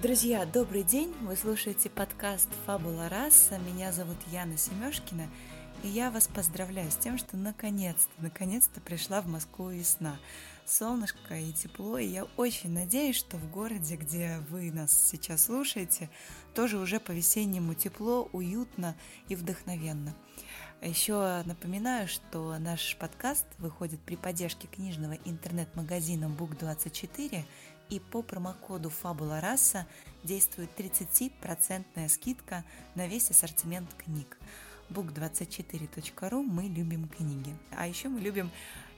Друзья, добрый день! Вы слушаете подкаст «Фабула раса». Меня зовут Яна Семешкина, и я вас поздравляю с тем, что наконец-то, наконец-то пришла в Москву весна. Солнышко и тепло, и я очень надеюсь, что в городе, где вы нас сейчас слушаете, тоже уже по-весеннему тепло, уютно и вдохновенно. Еще напоминаю, что наш подкаст выходит при поддержке книжного интернет-магазина Book24 и по промокоду Фабула Раса действует 30% скидка на весь ассортимент книг. book24.ru мы любим книги. А еще мы любим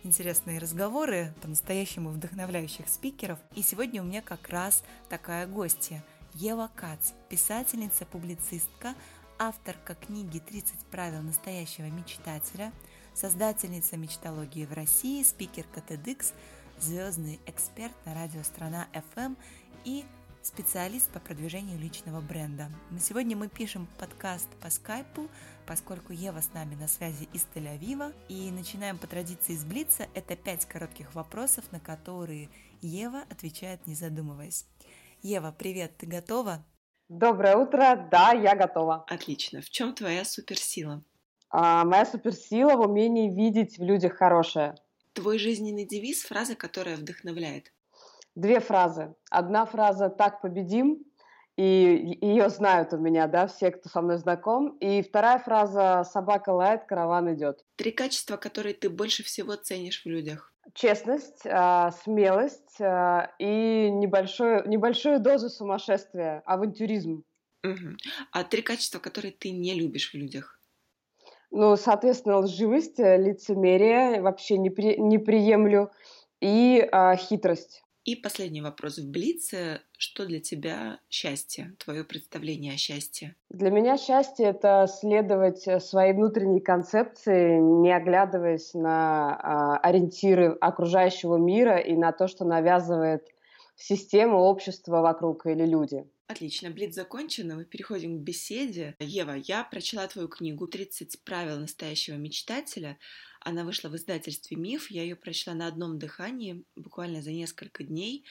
интересные разговоры, по-настоящему вдохновляющих спикеров. И сегодня у меня как раз такая гостья. Ева Кац, писательница, публицистка, авторка книги «30 правил настоящего мечтателя», создательница мечтологии в России, спикерка TEDx – звездный эксперт на радио «Страна FM» и специалист по продвижению личного бренда. Мы сегодня мы пишем подкаст по скайпу, поскольку Ева с нами на связи из Тель-Авива. И начинаем по традиции с Блица. Это пять коротких вопросов, на которые Ева отвечает, не задумываясь. Ева, привет, ты готова? Доброе утро, да, я готова. Отлично. В чем твоя суперсила? А, моя суперсила в умении видеть в людях хорошее. Твой жизненный девиз – фраза, которая вдохновляет. Две фразы. Одна фраза «так победим», и ее знают у меня, да, все, кто со мной знаком. И вторая фраза «собака лает, караван идет». Три качества, которые ты больше всего ценишь в людях. Честность, а, смелость а, и небольшую, небольшую дозу сумасшествия, авантюризм. Угу. А три качества, которые ты не любишь в людях? Ну, соответственно, лживость, э, лицемерие вообще не, при, не приемлю и а, хитрость. И последний вопрос в Блице. Что для тебя счастье? Твое представление о счастье? Для меня счастье – это следовать э, своей внутренней концепции, не оглядываясь на а, ориентиры окружающего мира и на то, что навязывает система, общество вокруг или люди. Отлично, блиц закончен, мы переходим к беседе. Ева, я прочла твою книгу «30 правил настоящего мечтателя». Она вышла в издательстве «Миф», я ее прочла на одном дыхании, буквально за несколько дней.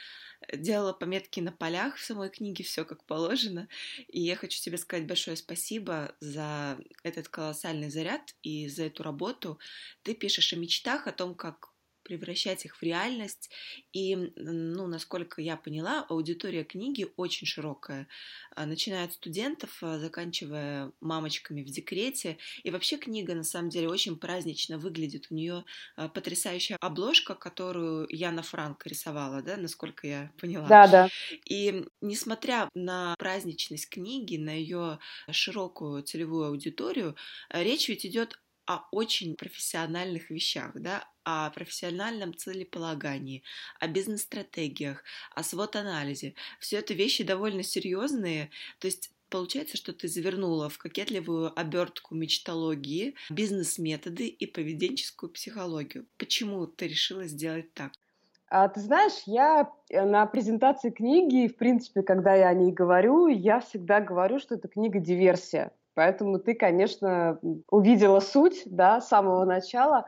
Делала пометки на полях в самой книге, все как положено. И я хочу тебе сказать большое спасибо за этот колоссальный заряд и за эту работу. Ты пишешь о мечтах, о том, как превращать их в реальность. И, ну, насколько я поняла, аудитория книги очень широкая, а, начиная от студентов, а, заканчивая мамочками в декрете. И вообще книга, на самом деле, очень празднично выглядит. У нее а, потрясающая обложка, которую Яна Франк рисовала, да, насколько я поняла. Да, да. И несмотря на праздничность книги, на ее широкую целевую аудиторию, речь ведь идет о очень профессиональных вещах, да, о профессиональном целеполагании, о бизнес-стратегиях, о свод-анализе. Все это вещи довольно серьезные, то есть Получается, что ты завернула в кокетливую обертку мечтологии, бизнес-методы и поведенческую психологию. Почему ты решила сделать так? А, ты знаешь, я э, на презентации книги, в принципе, когда я о ней говорю, я всегда говорю, что это книга диверсия. Поэтому ты, конечно, увидела суть да, с самого начала.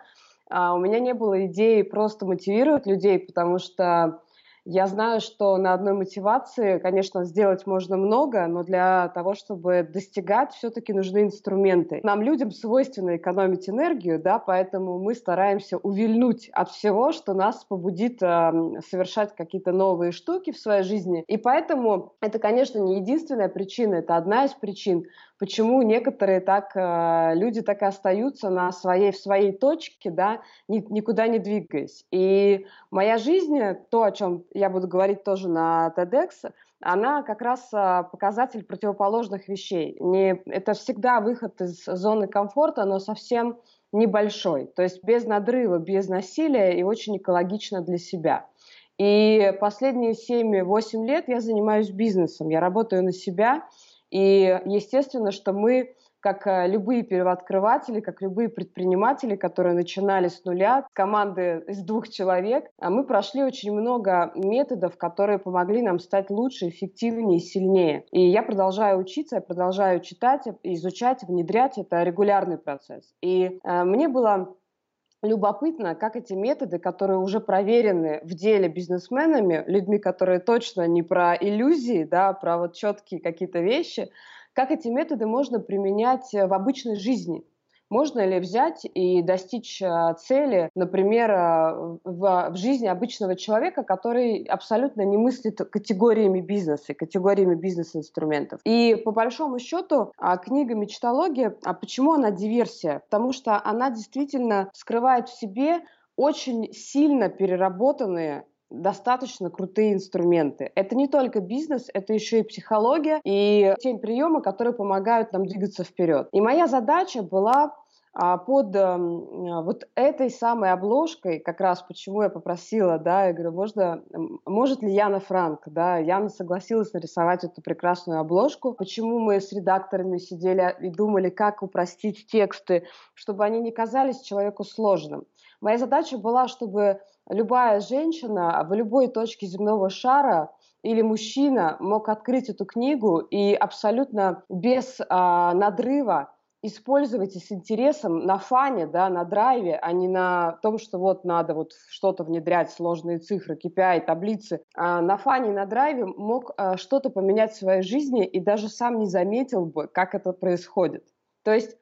А у меня не было идеи просто мотивировать людей, потому что я знаю, что на одной мотивации, конечно, сделать можно много, но для того, чтобы достигать, все-таки нужны инструменты. Нам, людям, свойственно экономить энергию, да, поэтому мы стараемся увильнуть от всего, что нас побудит э, совершать какие-то новые штуки в своей жизни. И поэтому это, конечно, не единственная причина, это одна из причин, почему некоторые так, э, люди так и остаются на своей, в своей точке, да, ни, никуда не двигаясь. И моя жизнь, то, о чем я буду говорить тоже на TEDx, она как раз э, показатель противоположных вещей. Не, это всегда выход из зоны комфорта, но совсем небольшой. То есть без надрыва, без насилия и очень экологично для себя. И последние 7-8 лет я занимаюсь бизнесом, я работаю на себя, и естественно, что мы как э, любые первооткрыватели, как любые предприниматели, которые начинали с нуля, команды из двух человек, а мы прошли очень много методов, которые помогли нам стать лучше, эффективнее и сильнее. И я продолжаю учиться, я продолжаю читать, изучать, внедрять. Это регулярный процесс. И э, мне было любопытно, как эти методы, которые уже проверены в деле бизнесменами, людьми, которые точно не про иллюзии, да, про вот четкие какие-то вещи, как эти методы можно применять э, в обычной жизни. Можно ли взять и достичь э, цели, например, э, в, в жизни обычного человека, который абсолютно не мыслит категориями бизнеса, категориями бизнес-инструментов. И по большому счету а, книга «Мечтология», а почему она диверсия? Потому что она действительно скрывает в себе очень сильно переработанные достаточно крутые инструменты. Это не только бизнес, это еще и психология и те приемы, которые помогают нам двигаться вперед. И моя задача была а под э, вот этой самой обложкой, как раз почему я попросила, да, я говорю, можно, может ли Яна Франк, да, Яна согласилась нарисовать эту прекрасную обложку, почему мы с редакторами сидели и думали, как упростить тексты, чтобы они не казались человеку сложным. Моя задача была, чтобы любая женщина в любой точке земного шара или мужчина мог открыть эту книгу и абсолютно без а, надрыва использовать с интересом на фане, да, на драйве, а не на том, что вот надо вот что-то внедрять, сложные цифры, KPI, таблицы. А на фане на драйве мог а, что-то поменять в своей жизни и даже сам не заметил бы, как это происходит. То есть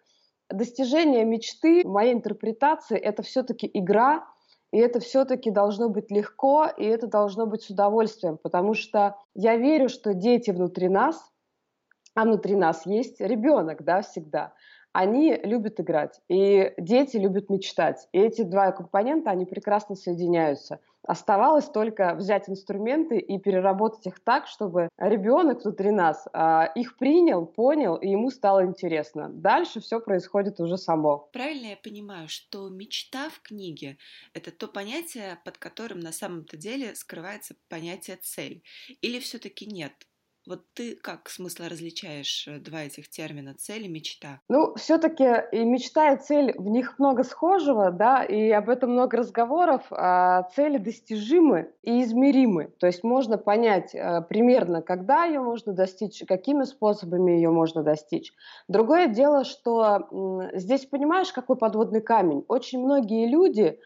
достижение мечты, моей интерпретации, это все-таки игра, и это все-таки должно быть легко, и это должно быть с удовольствием, потому что я верю, что дети внутри нас, а внутри нас есть ребенок, да, всегда, они любят играть, и дети любят мечтать. И эти два компонента, они прекрасно соединяются. Оставалось только взять инструменты и переработать их так, чтобы ребенок внутри нас а, их принял, понял, и ему стало интересно. Дальше все происходит уже само. Правильно я понимаю, что мечта в книге — это то понятие, под которым на самом-то деле скрывается понятие цель? Или все-таки нет? Вот ты как смысла различаешь э, два этих термина цель и мечта? Ну, все-таки и мечта, и цель, в них много схожего, да, и об этом много разговоров. А цели достижимы и измеримы. То есть можно понять а, примерно, когда ее можно достичь, какими способами ее можно достичь. Другое дело, что м, здесь понимаешь, какой подводный камень. Очень многие люди,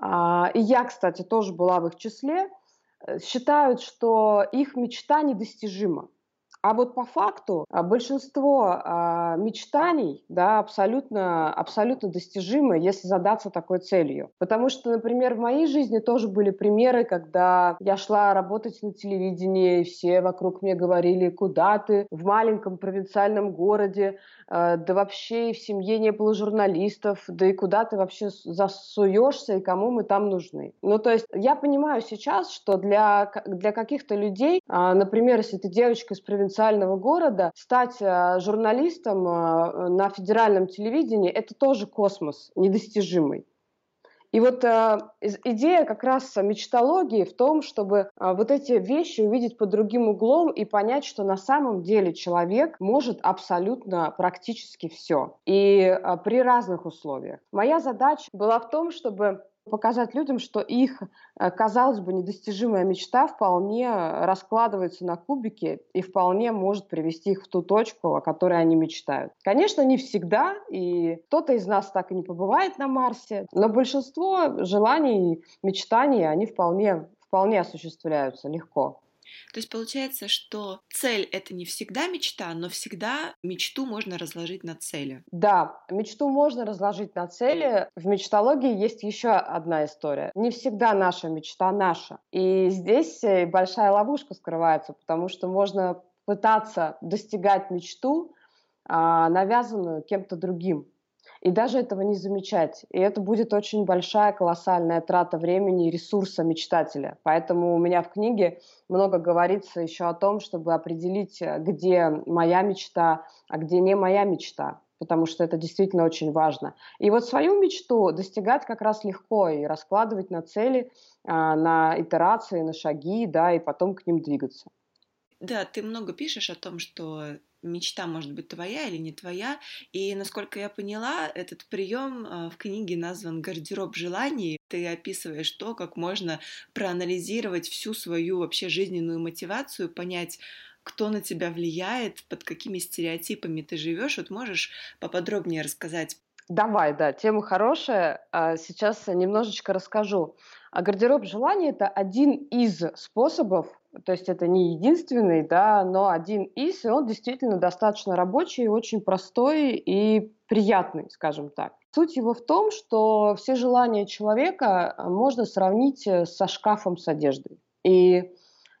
а, и я, кстати, тоже была в их числе, Э, считают, что их мечта недостижима. А вот по факту а, большинство а, мечтаний да, абсолютно, абсолютно достижимы, если задаться такой целью. Потому что, например, в моей жизни тоже были примеры, когда я шла работать на телевидении, все вокруг мне говорили, куда ты в маленьком провинциальном городе, э, да вообще и в семье не было журналистов, да и куда ты вообще засуешься и кому мы там нужны. Ну, то есть я понимаю сейчас, что для, для каких-то людей, а, например, если ты девочка из провинциального провинциального города, стать э, журналистом э, на федеральном телевидении – это тоже космос недостижимый. И вот э, идея как раз мечтологии в том, чтобы э, вот эти вещи увидеть под другим углом и понять, что на самом деле человек может абсолютно практически все. И э, при разных условиях. Моя задача была в том, чтобы показать людям, что их, э, казалось бы, недостижимая мечта вполне раскладывается на кубики и вполне может привести их в ту точку, о которой они мечтают. Конечно, не всегда, и кто-то из нас так и не побывает на Марсе, но большинство желаний, мечтаний, они вполне, вполне осуществляются легко. То есть получается, что цель — это не всегда мечта, но всегда мечту можно разложить на цели. Да, мечту можно разложить на цели. В мечтологии есть еще одна история. Не всегда наша мечта наша. И здесь э, большая ловушка скрывается, потому что можно пытаться достигать мечту, а, навязанную кем-то другим и даже этого не замечать. И это будет очень большая, колоссальная трата времени и ресурса мечтателя. Поэтому у меня в книге много говорится еще о том, чтобы определить, где моя мечта, а где не моя мечта. потому что это действительно очень важно. И вот свою мечту достигать как раз легко и раскладывать на цели, а, на итерации, на шаги, да, и потом к ним двигаться. Да, ты много пишешь о том, что мечта может быть твоя или не твоя. И, насколько я поняла, этот прием а, в книге назван «Гардероб желаний». Ты описываешь то, как можно проанализировать всю свою вообще жизненную мотивацию, понять, кто на тебя влияет, под какими стереотипами ты живешь. Вот можешь поподробнее рассказать? Давай, да, тема хорошая. А, сейчас немножечко расскажу. А гардероб желаний – это один из способов то есть это не единственный, да, но один из, и он действительно достаточно рабочий, очень простой и приятный, скажем так. Суть его в том, что все желания человека можно сравнить э, со шкафом с одеждой. И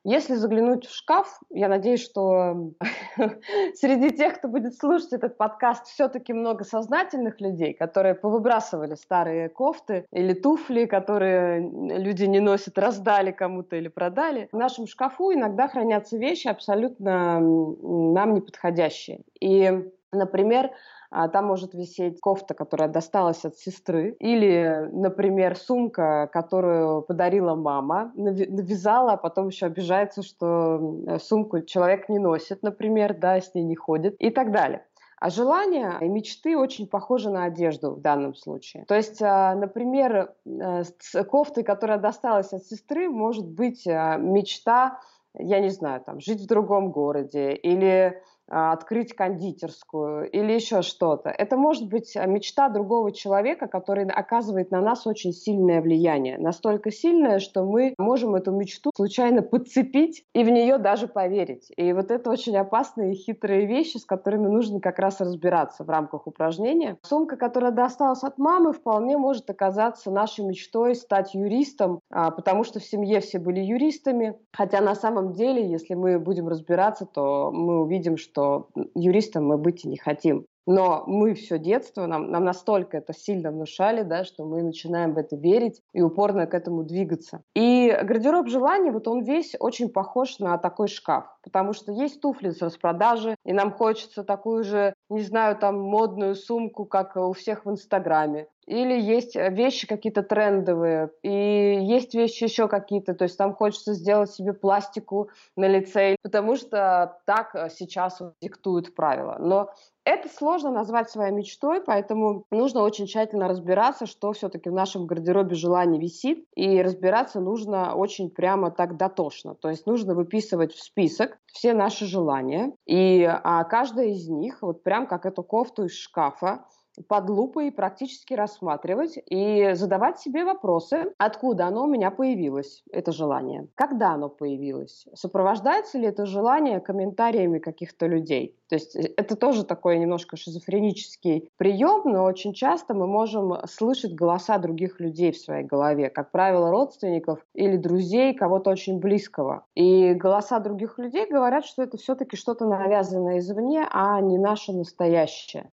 если заглянуть в шкаф, я надеюсь, что среди тех, кто будет слушать этот подкаст, все-таки много сознательных людей, которые повыбрасывали старые кофты или туфли, которые люди не носят, раздали кому-то или продали. В нашем шкафу иногда хранятся вещи абсолютно нам неподходящие. И, например, а, там может висеть кофта, которая досталась от сестры, или, например, сумка, которую подарила мама, навязала, а потом еще обижается, что сумку человек не носит, например, да, с ней не ходит и так далее. А желания и мечты очень похожи на одежду в данном случае. То есть, а, например, э, с кофтой, которая досталась от сестры, может быть а, мечта, я не знаю, там, жить в другом городе или открыть кондитерскую или еще что-то. Это может быть а, мечта другого человека, который оказывает на нас очень сильное влияние. Настолько сильное, что мы можем эту мечту случайно подцепить и в нее даже поверить. И вот это очень опасные и хитрые вещи, с которыми нужно как раз разбираться в рамках упражнения. Сумка, которая досталась от мамы, вполне может оказаться нашей мечтой стать юристом, а, потому что в семье все были юристами. Хотя на самом деле, если мы будем разбираться, то мы увидим, что что юристом мы быть и не хотим. Но мы все детство, нам, нам настолько это сильно внушали, да, что мы начинаем в это верить и упорно к этому двигаться. И гардероб желаний, вот он весь очень похож на такой шкаф, потому что есть туфли с распродажи, и нам хочется такую же, не знаю, там модную сумку, как у всех в Инстаграме. Или есть вещи какие-то трендовые, и есть вещи еще какие-то, то есть там хочется сделать себе пластику на лице, потому что так сейчас диктуют правила. Но это сложно назвать своей мечтой, поэтому нужно очень тщательно разбираться, что все-таки в нашем гардеробе желаний висит, и разбираться нужно очень прямо так дотошно. То есть нужно выписывать в список все наши желания, и а, каждая из них, вот прям как эту кофту из шкафа, под лупой практически рассматривать и задавать себе вопросы, откуда оно у меня появилось, это желание, когда оно появилось, сопровождается ли это желание комментариями каких-то людей. То есть э, это тоже такой немножко шизофренический прием, но очень часто мы можем слышать голоса других людей в своей голове, как правило, родственников или друзей, кого-то очень близкого. И голоса других людей говорят, что это все-таки что-то навязанное извне, а не наше настоящее.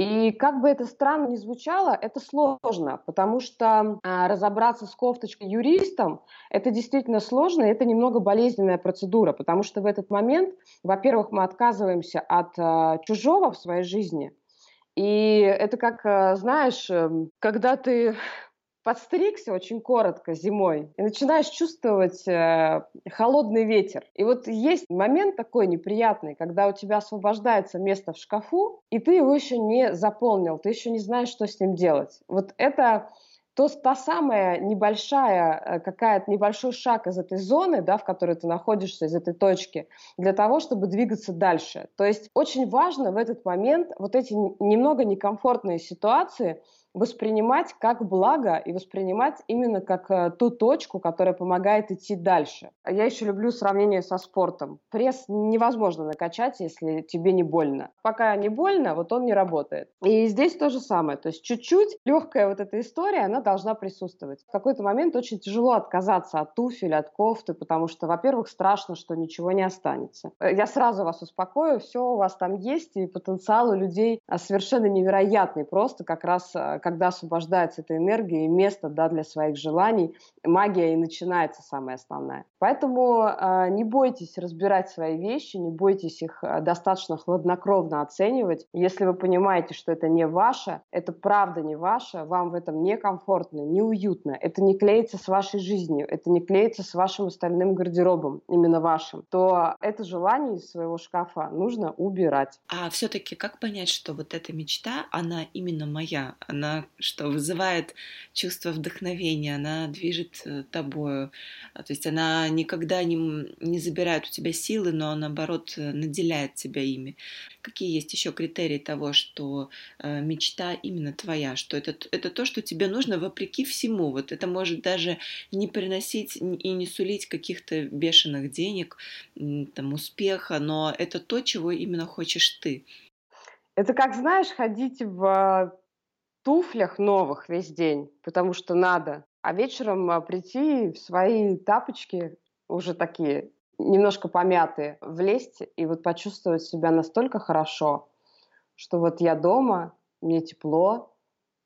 И как бы это странно ни звучало, это сложно, потому что а, разобраться с кофточкой юристом это действительно сложно, это немного болезненная процедура, потому что в этот момент, во-первых, мы отказываемся от а, чужого в своей жизни, и это как, а, знаешь, эм, когда ты подстригся очень коротко зимой и начинаешь чувствовать э, холодный ветер. И вот есть момент такой неприятный, когда у тебя освобождается место в шкафу, и ты его еще не заполнил, ты еще не знаешь, что с ним делать. Вот это то та самая небольшая, э, какая-то небольшой шаг из этой зоны, да, в которой ты находишься, из этой точки, для того, чтобы двигаться дальше. То есть очень важно в этот момент вот эти немного некомфортные ситуации воспринимать как благо и воспринимать именно как э, ту точку, которая помогает идти дальше. Я еще люблю сравнение со спортом. Пресс невозможно накачать, если тебе не больно. Пока не больно, вот он не работает. И здесь то же самое. То есть чуть-чуть легкая вот эта история, она должна присутствовать. В какой-то момент очень тяжело отказаться от туфель, от кофты, потому что, во-первых, страшно, что ничего не останется. Э, я сразу вас успокою, все у вас там есть, и потенциал у людей а, совершенно невероятный, просто как раз а, когда освобождается эта энергия и место да, для своих желаний, магия и начинается самая основная. Поэтому э, не бойтесь разбирать свои вещи, не бойтесь их э, достаточно хладнокровно оценивать. Если вы понимаете, что это не ваше, это правда не ваше, вам в этом некомфортно, неуютно, это не клеится с вашей жизнью, это не клеится с вашим остальным гардеробом, именно вашим, то это желание из своего шкафа нужно убирать. А все-таки как понять, что вот эта мечта, она именно моя, она что вызывает чувство вдохновения, она движет э, тобою, то есть она никогда не, не забирает у тебя силы, но наоборот э, наделяет тебя ими. Какие есть еще критерии того, что э, мечта именно твоя, что это, это то, что тебе нужно вопреки всему. Вот это может даже не приносить и не сулить каких-то бешеных денег, там, успеха, но это то, чего именно хочешь ты. Это как, знаешь, ходить в туфлях новых весь день, потому что надо, а вечером а, прийти в свои тапочки уже такие немножко помятые, влезть и вот почувствовать себя настолько хорошо, что вот я дома, мне тепло,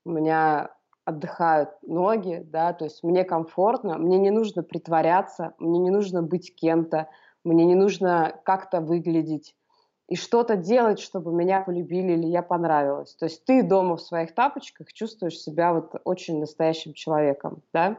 у меня отдыхают ноги, да, то есть мне комфортно, мне не нужно притворяться, мне не нужно быть кем-то, мне не нужно как-то выглядеть и что-то делать, чтобы меня полюбили или я понравилась. То есть ты дома в своих тапочках чувствуешь себя вот очень настоящим человеком, да,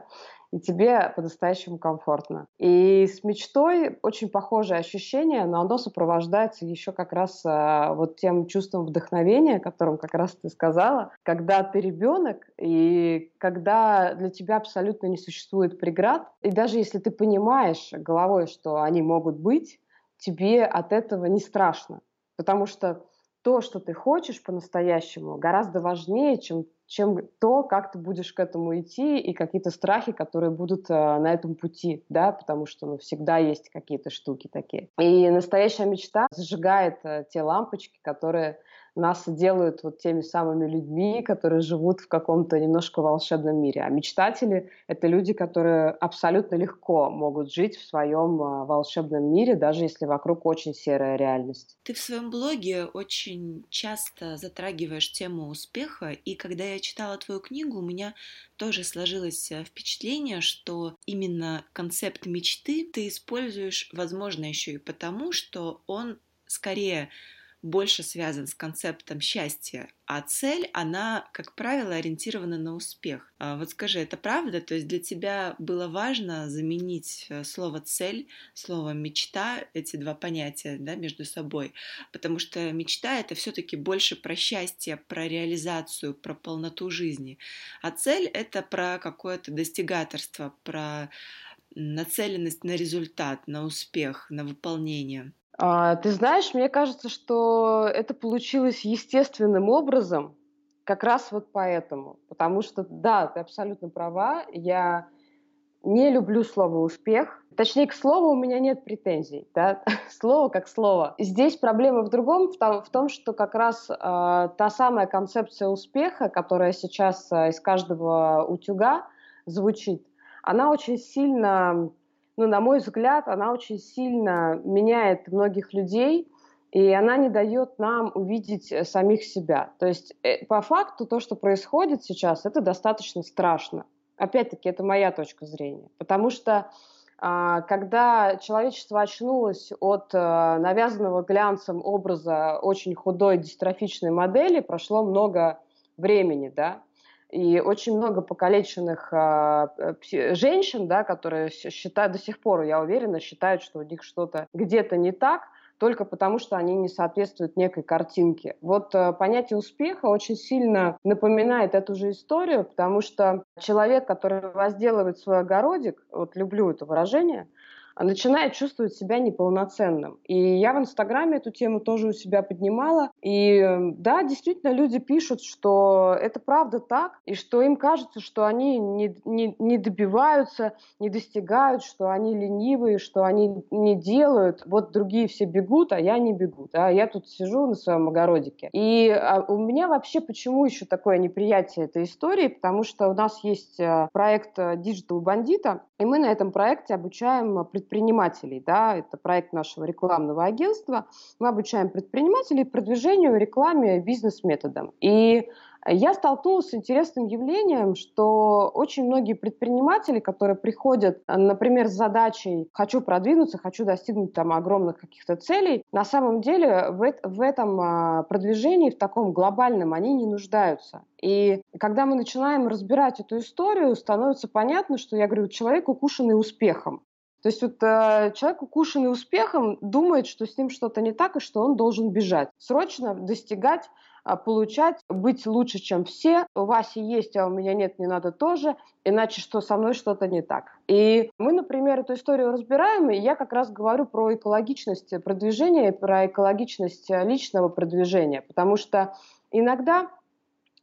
и тебе по-настоящему комфортно. И с мечтой очень похожее ощущение, но оно сопровождается еще как раз а, вот тем чувством вдохновения, о котором как раз ты сказала, когда ты ребенок, и когда для тебя абсолютно не существует преград, и даже если ты понимаешь головой, что они могут быть, тебе от этого не страшно, потому что то, что ты хочешь по-настоящему, гораздо важнее, чем, чем то, как ты будешь к этому идти и какие-то страхи, которые будут э, на этом пути, да, потому что ну, всегда есть какие-то штуки такие. И настоящая мечта зажигает э, те лампочки, которые нас делают вот теми самыми людьми, которые живут в каком-то немножко волшебном мире. А мечтатели — это люди, которые абсолютно легко могут жить в своем а, волшебном мире, даже если вокруг очень серая реальность. Ты в своем блоге очень часто затрагиваешь тему успеха, и когда я читала твою книгу, у меня тоже сложилось э, впечатление, что именно концепт мечты ты используешь, возможно, еще и потому, что он скорее больше связан с концептом счастья, а цель, она, как правило, ориентирована на успех. А вот скажи, это правда? То есть для тебя было важно заменить э, слово «цель», слово «мечта», эти два понятия да, между собой? Потому что мечта — это все таки больше про счастье, про реализацию, про полноту жизни. А цель — это про какое-то достигаторство, про нацеленность на результат, на успех, на выполнение. А, ты знаешь, мне кажется, что это получилось естественным образом, как раз вот поэтому. Потому что, да, ты абсолютно права, я не люблю слово «успех». Точнее, к слову у меня нет претензий. Да? Слово как слово. Здесь проблема в другом, в том, в том что как раз э, та самая концепция успеха, которая сейчас э, из каждого утюга звучит, она очень сильно ну, на мой взгляд, она очень сильно меняет многих людей, и она не дает нам увидеть э, самих себя. То есть, э, по факту, то, что происходит сейчас, это достаточно страшно. Опять-таки, это моя точка зрения. Потому что а, когда человечество очнулось от э, навязанного глянцем образа очень худой дистрофичной модели, прошло много времени, да, и очень много покалеченных а, э, женщин, да, которые считают, до сих пор, я уверена, считают, что у них что-то где-то не так, только потому, что они не соответствуют некой картинке. Вот э, понятие успеха очень сильно напоминает эту же историю, потому что человек, который возделывает свой огородик, вот люблю это выражение, начинает чувствовать себя неполноценным. И я в Инстаграме эту тему тоже у себя поднимала. И да, действительно, люди пишут, что это правда так, и что им кажется, что они не, не, не добиваются, не достигают, что они ленивые, что они не делают. Вот другие все бегут, а я не бегу. Да? Я тут сижу на своем огородике. И а у меня вообще почему еще такое неприятие этой истории? Потому что у нас есть э, проект э, Digital Bandita, и мы на этом проекте обучаем предпринимателей предпринимателей. Да, это проект нашего рекламного агентства. Мы обучаем предпринимателей продвижению рекламе бизнес-методом. И Я столкнулась с интересным явлением, что очень многие предприниматели, которые приходят, например, с задачей «хочу продвинуться, хочу достигнуть там огромных каких-то целей», на самом деле в, в этом а, продвижении, в таком глобальном, они не нуждаются. И когда мы начинаем разбирать эту историю, становится понятно, что я говорю, человек укушенный успехом. То есть вот э, человек, укушенный успехом, думает, что с ним что-то не так и что он должен бежать. Срочно достигать получать, быть лучше, чем все. У Васи есть, а у меня нет, не надо тоже, иначе что со мной что-то не так. И мы, например, эту историю разбираем, и я как раз говорю про экологичность продвижения, про экологичность личного продвижения, потому что иногда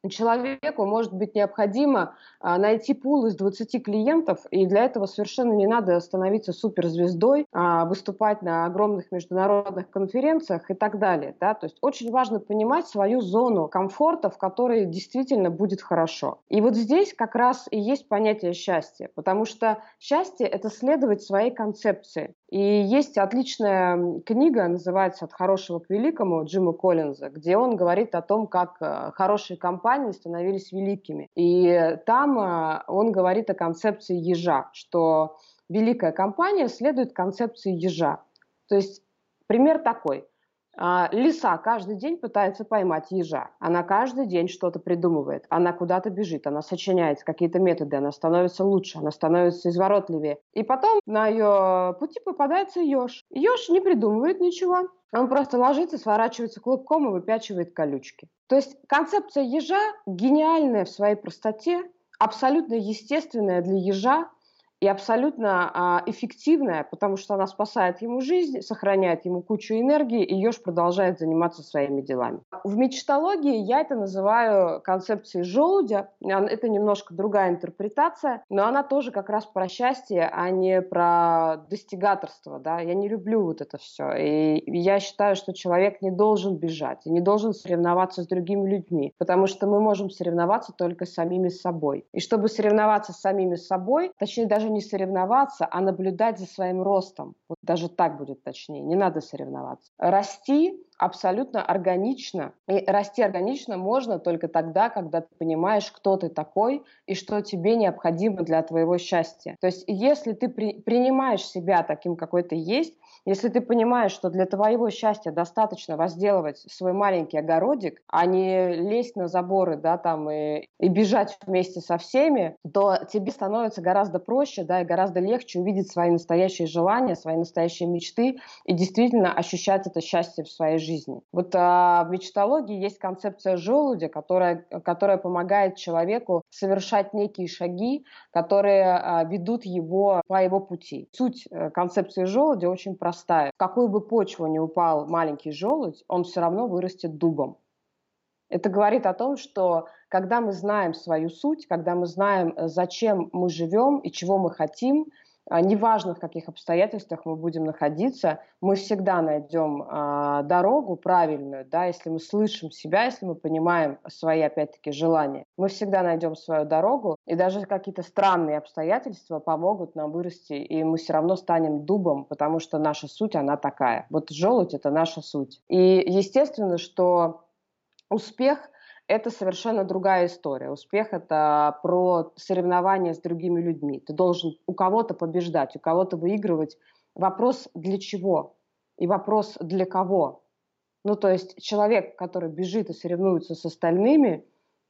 человеку может быть необходимо а, найти пул из 20 клиентов, и для этого совершенно не надо становиться суперзвездой, а, выступать на огромных международных конференциях и так далее. Да? То есть очень важно понимать свою зону комфорта, в которой действительно будет хорошо. И вот здесь как раз и есть понятие счастья, потому что счастье — это следовать своей концепции. И есть отличная книга, называется «От хорошего к великому» Джима Коллинза, где он говорит о том, как э, хорошие компании становились великими. И там э, он говорит о концепции ежа, что великая компания следует концепции ежа. То есть пример такой – лиса каждый день пытается поймать ежа. Она каждый день что-то придумывает. Она куда-то бежит, она сочиняет какие-то методы, она становится лучше, она становится изворотливее. И потом на ее пути попадается еж. Еж не придумывает ничего. Он просто ложится, сворачивается клубком и выпячивает колючки. То есть концепция ежа гениальная в своей простоте, абсолютно естественная для ежа, и абсолютно а, эффективная, потому что она спасает ему жизнь, сохраняет ему кучу энергии, и еж продолжает заниматься своими делами. В мечтологии я это называю концепцией желудя. Это немножко другая интерпретация, но она тоже как раз про счастье, а не про достигаторство. Да? Я не люблю вот это все. И я считаю, что человек не должен бежать не должен соревноваться с другими людьми, потому что мы можем соревноваться только с самими собой. И чтобы соревноваться с самими собой, точнее даже не соревноваться, а наблюдать за своим ростом. Вот даже так будет точнее. Не надо соревноваться. Расти абсолютно органично. И расти органично можно только тогда, когда ты понимаешь, кто ты такой и что тебе необходимо для твоего счастья. То есть если ты при, принимаешь себя таким, какой ты есть, если ты понимаешь, что для твоего счастья достаточно возделывать свой маленький огородик, а не лезть на заборы, да, там и, и бежать вместе со всеми, то тебе становится гораздо проще, да, и гораздо легче увидеть свои настоящие желания, свои настоящие мечты и действительно ощущать это счастье в своей жизни. Вот а, в мечтологии есть концепция желудя, которая, которая помогает человеку совершать некие шаги, которые а, ведут его по его пути. Суть а, концепции желудя очень простая простая. Какую бы почву ни упал маленький желудь, он все равно вырастет дубом. Это говорит о том, что когда мы знаем свою суть, когда мы знаем, э, зачем мы живем и чего мы хотим, неважно в каких обстоятельствах мы будем находиться, мы всегда найдем а, дорогу правильную, да, если мы слышим себя, если мы понимаем свои, опять-таки, желания, мы всегда найдем свою дорогу, и даже какие-то странные обстоятельства помогут нам вырасти, и мы все равно станем дубом, потому что наша суть, она такая. Вот желудь — это наша суть. И естественно, что успех это совершенно другая история. Успех — это про соревнования с другими людьми. Ты должен у кого-то побеждать, у кого-то выигрывать. Вопрос для чего и вопрос для кого. Ну, то есть человек, который бежит и соревнуется с остальными,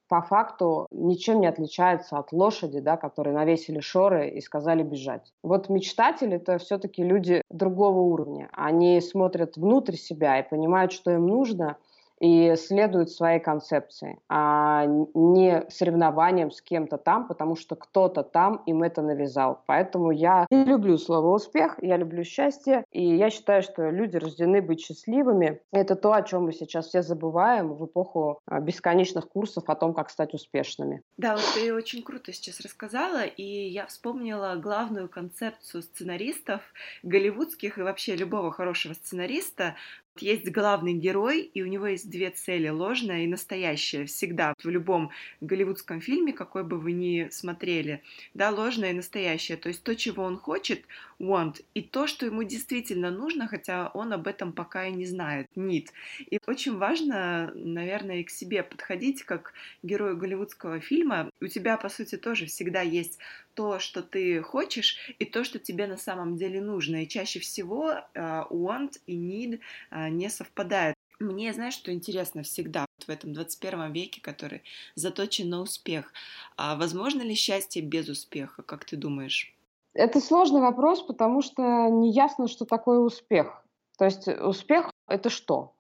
по факту ничем не отличается от лошади, да, которые навесили шоры и сказали бежать. Вот мечтатели — это все-таки люди другого уровня. Они смотрят внутрь себя и понимают, что им нужно — и следуют своей концепции, а не соревнованием с кем-то там, потому что кто-то там им это навязал. Поэтому я не люблю слово «успех», я люблю счастье, и я считаю, что люди рождены быть счастливыми. Это то, о чем мы сейчас все забываем в эпоху а, бесконечных курсов о том, как стать успешными. Да, вот ты очень круто сейчас рассказала, и я вспомнила главную концепцию сценаристов, голливудских и вообще любого хорошего сценариста, есть главный герой, и у него есть две цели, ложная и настоящая, всегда, в любом голливудском фильме, какой бы вы ни смотрели, да, ложная и настоящая, то есть то, чего он хочет, want, и то, что ему действительно нужно, хотя он об этом пока и не знает, need. И очень важно, наверное, и к себе подходить, как герою голливудского фильма. У тебя, по сути, тоже всегда есть то, что ты хочешь, и то, что тебе на самом деле нужно. И чаще всего uh, want и need uh, не совпадают. Мне, знаешь, что интересно всегда в этом 21 веке, который заточен на успех. А возможно ли счастье без успеха, как ты думаешь? Это сложный вопрос, потому что не ясно, что такое успех. То есть успех – это что?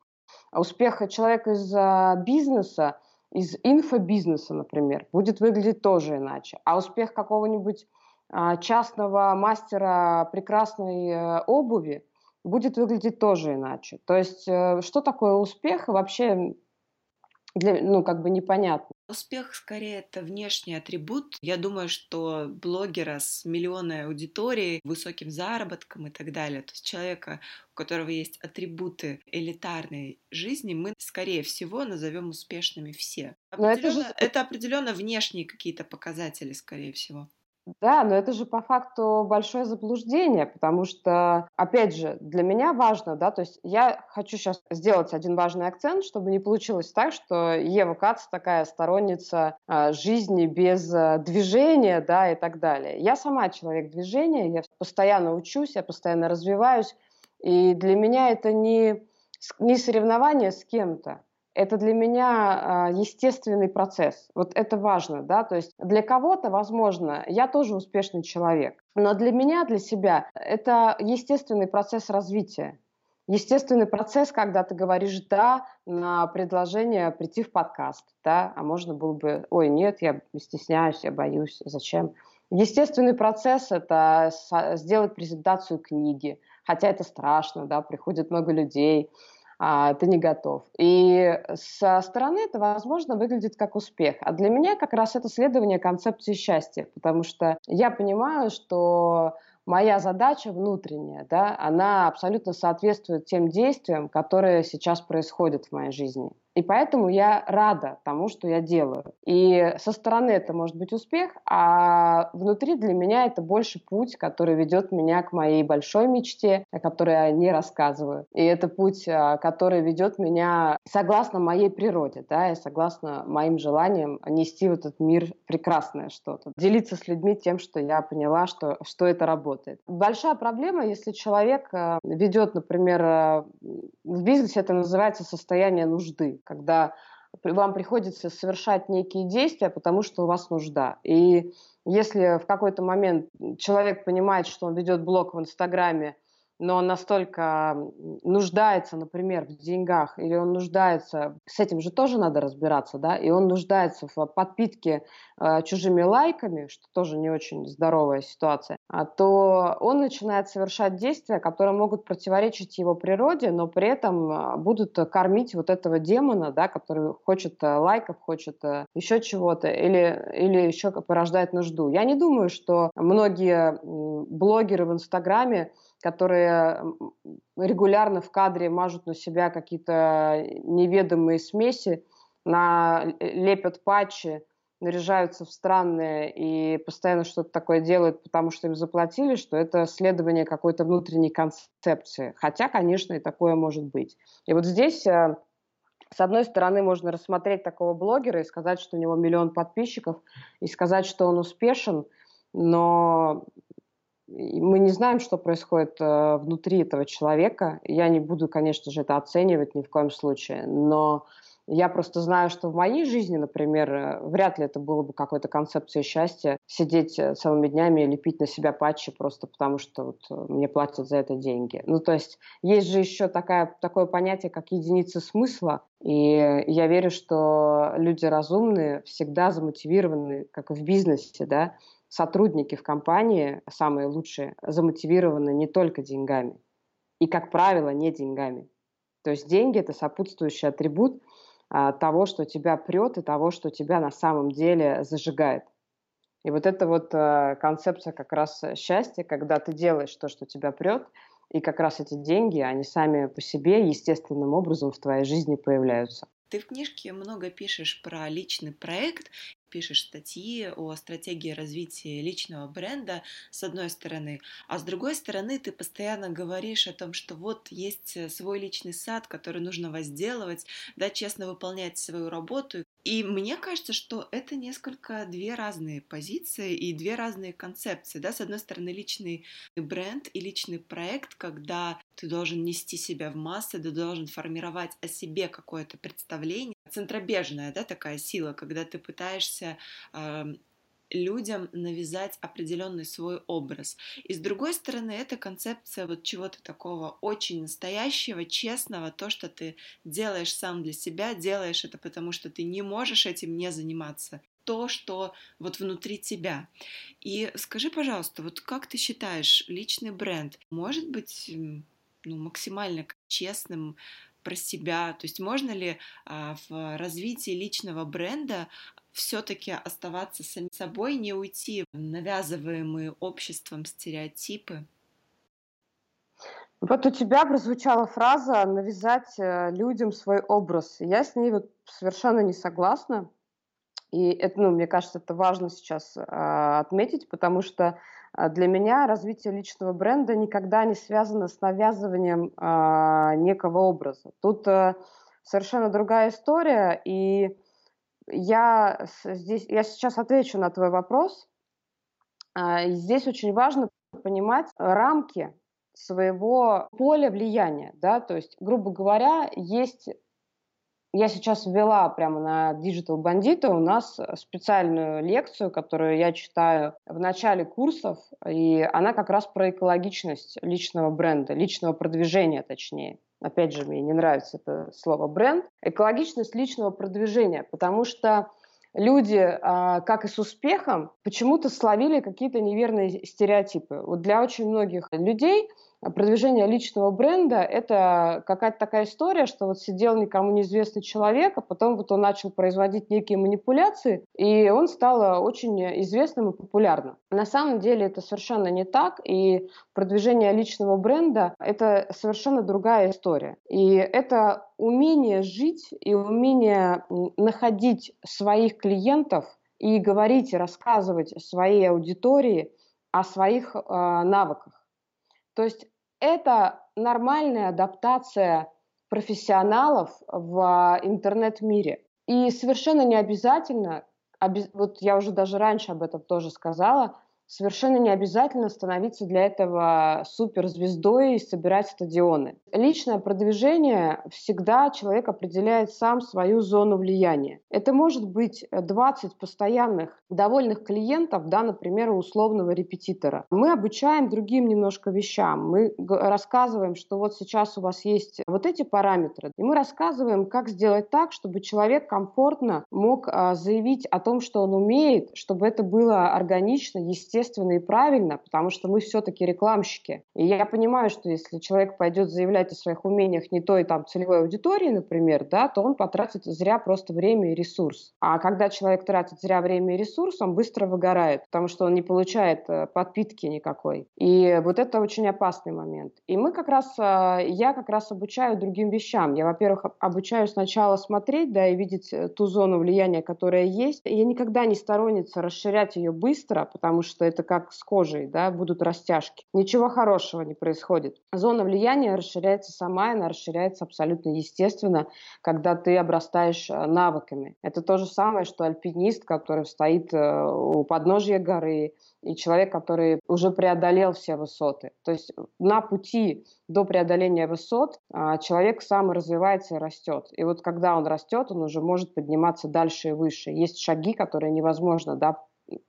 А успех человека из бизнеса, из инфобизнеса, например, будет выглядеть тоже иначе. А успех какого-нибудь а, частного мастера прекрасной э, обуви будет выглядеть тоже иначе. То есть э, что такое успех вообще для, ну, как бы непонятно. Успех скорее это внешний атрибут. Я думаю, что блогера с миллионной аудиторией, высоким заработком и так далее, то есть человека, у которого есть атрибуты элитарной жизни, мы, скорее всего, назовем успешными все. Определенно, это, же... это определенно внешние какие-то показатели, скорее всего. Да, но это же по факту большое заблуждение, потому что, опять же, для меня важно, да, то есть я хочу сейчас сделать один важный акцент, чтобы не получилось так, что Ева Кац такая сторонница а, жизни без а, движения, да, и так далее. Я сама человек движения, я постоянно учусь, я постоянно развиваюсь, и для меня это не, не соревнование с кем-то, это для меня э, естественный процесс. Вот это важно, да, то есть для кого-то, возможно, я тоже успешный человек, но для меня, для себя, это естественный процесс развития. Естественный процесс, когда ты говоришь «да» на предложение прийти в подкаст, да, а можно было бы «ой, нет, я стесняюсь, я боюсь, зачем?» Естественный процесс – это сделать презентацию книги, хотя это страшно, да, приходит много людей – а, ты не готов. И со стороны это, возможно, выглядит как успех. А для меня как раз это следование концепции счастья, потому что я понимаю, что моя задача внутренняя, да, она абсолютно соответствует тем действиям, которые сейчас происходят в моей жизни. И поэтому я рада тому, что я делаю. И со стороны это может быть успех, а внутри для меня это больше путь, который ведет меня к моей большой мечте, о которой я не рассказываю. И это путь, а, который ведет меня согласно моей природе, да, и согласно моим желаниям нести в этот мир прекрасное что-то. Делиться с людьми тем, что я поняла, что, что это работает. Большая проблема, если человек а, ведет, например, а, в бизнесе это называется состояние нужды когда вам приходится совершать некие действия, потому что у вас нужда. И если в какой-то момент человек понимает, что он ведет блог в Инстаграме, но он настолько нуждается, например, в деньгах, или он нуждается, с этим же тоже надо разбираться, да, и он нуждается в подпитке э, чужими лайками, что тоже не очень здоровая ситуация, а, то он начинает совершать действия, которые могут противоречить его природе, но при этом а, будут кормить вот этого демона, да, который хочет э, лайков, хочет э, еще чего-то, или, или еще порождает нужду. Я не думаю, что многие блогеры в Инстаграме которые регулярно в кадре мажут на себя какие-то неведомые смеси, на, лепят патчи, наряжаются в странные и постоянно что-то такое делают, потому что им заплатили, что это следование какой-то внутренней концепции. Хотя, конечно, и такое может быть. И вот здесь э, с одной стороны, можно рассмотреть такого блогера и сказать, что у него миллион подписчиков, и сказать, что он успешен, но мы не знаем, что происходит э, внутри этого человека. Я не буду, конечно же, это оценивать ни в коем случае, но я просто знаю, что в моей жизни, например, э, вряд ли это было бы какой-то концепцией счастья сидеть э, целыми днями и лепить на себя патчи просто потому, что вот мне платят за это деньги. Ну, то есть есть же еще такая, такое понятие, как единица смысла, и я верю, что люди разумные всегда замотивированы, как и в бизнесе, да, сотрудники в компании, самые лучшие, замотивированы не только деньгами. И, как правило, не деньгами. То есть деньги – это сопутствующий атрибут а, того, что тебя прет, и того, что тебя на самом деле зажигает. И вот эта вот а, концепция как раз счастья, когда ты делаешь то, что тебя прет, и как раз эти деньги, они сами по себе естественным образом в твоей жизни появляются. Ты в книжке много пишешь про личный проект, пишешь статьи о стратегии развития личного бренда, с одной стороны, а с другой стороны ты постоянно говоришь о том, что вот есть э, свой личный сад, который нужно возделывать, да, честно выполнять свою работу. И мне кажется, что это несколько две разные позиции и две разные концепции, да, с одной стороны личный бренд и личный проект, когда ты должен нести себя в массы, ты должен формировать о себе какое-то представление, центробежная, да, такая сила, когда ты пытаешься э, людям навязать определенный свой образ. И с другой стороны, это концепция вот чего-то такого очень настоящего, честного, то, что ты делаешь сам для себя, делаешь это потому, что ты не можешь этим не заниматься то, что вот внутри тебя. И скажи, пожалуйста, вот как ты считаешь, личный бренд может быть ну, максимально честным, про себя? То есть можно ли а, в развитии личного бренда все-таки оставаться самим собой, не уйти в навязываемые обществом стереотипы? Вот у тебя прозвучала фраза «навязать э, людям свой образ». Я с ней вот совершенно не согласна. И это, ну, мне кажется, это важно сейчас э, отметить, потому что для меня развитие личного бренда никогда не связано с навязыванием э, некого образа. Тут э, совершенно другая история, и я здесь, я сейчас отвечу на твой вопрос. Э, здесь очень важно понимать рамки своего поля влияния, да, то есть, грубо говоря, есть я сейчас ввела прямо на Digital Bandito у нас специальную лекцию, которую я читаю в начале курсов, и она как раз про экологичность личного бренда, личного продвижения точнее. Опять же, мне не нравится это слово бренд. Экологичность личного продвижения, потому что люди, а, как и с успехом, почему-то словили какие-то неверные стереотипы. Вот для очень многих людей – продвижение личного бренда – это какая-то такая история, что вот сидел никому неизвестный человек, а потом вот он начал производить некие манипуляции, и он стал очень известным и популярным. На самом деле это совершенно не так, и продвижение личного бренда – это совершенно другая история. И это умение жить и умение находить своих клиентов и говорить и рассказывать своей аудитории о своих э, навыках. То есть это нормальная адаптация профессионалов в интернет-мире. И совершенно не обязательно, вот я уже даже раньше об этом тоже сказала, Совершенно не обязательно становиться для этого суперзвездой и собирать стадионы. Личное продвижение всегда человек определяет сам свою зону влияния. Это может быть 20 постоянных довольных клиентов, да, например, условного репетитора. Мы обучаем другим немножко вещам. Мы рассказываем, что вот сейчас у вас есть вот эти параметры, и мы рассказываем, как сделать так, чтобы человек комфортно мог а, заявить о том, что он умеет, чтобы это было органично, естественно, естественно и правильно, потому что мы все-таки рекламщики. И я понимаю, что если человек пойдет заявлять о своих умениях не той там целевой аудитории, например, да, то он потратит зря просто время и ресурс. А когда человек тратит зря время и ресурс, он быстро выгорает, потому что он не получает э, подпитки никакой. И вот это очень опасный момент. И мы как раз, э, я как раз обучаю другим вещам. Я, во-первых, обучаю сначала смотреть, да, и видеть э, ту зону влияния, которая есть. Я никогда не сторонница расширять ее быстро, потому что это как с кожей, да, будут растяжки. Ничего хорошего не происходит. Зона влияния расширяется сама, она расширяется абсолютно естественно, когда ты обрастаешь э, навыками. Это то же самое, что альпинист, который стоит э, у подножья горы, и человек, который уже преодолел все высоты. То есть на пути до преодоления высот а, человек сам развивается и растет. И вот когда он растет, он уже может подниматься дальше и выше. Есть шаги, которые невозможно да,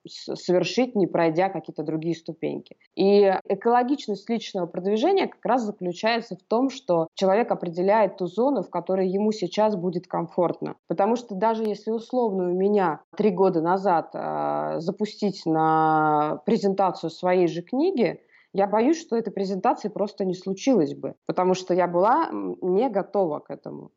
совершить, не пройдя какие-то другие ступеньки. И экологичность личного продвижения как раз заключается в том, что человек определяет ту зону, в которой ему сейчас будет комфортно. Потому что даже если условно у меня три года назад э, запустить на презентацию своей же книги, я боюсь, что этой презентации просто не случилось бы, потому что я была не готова к этому.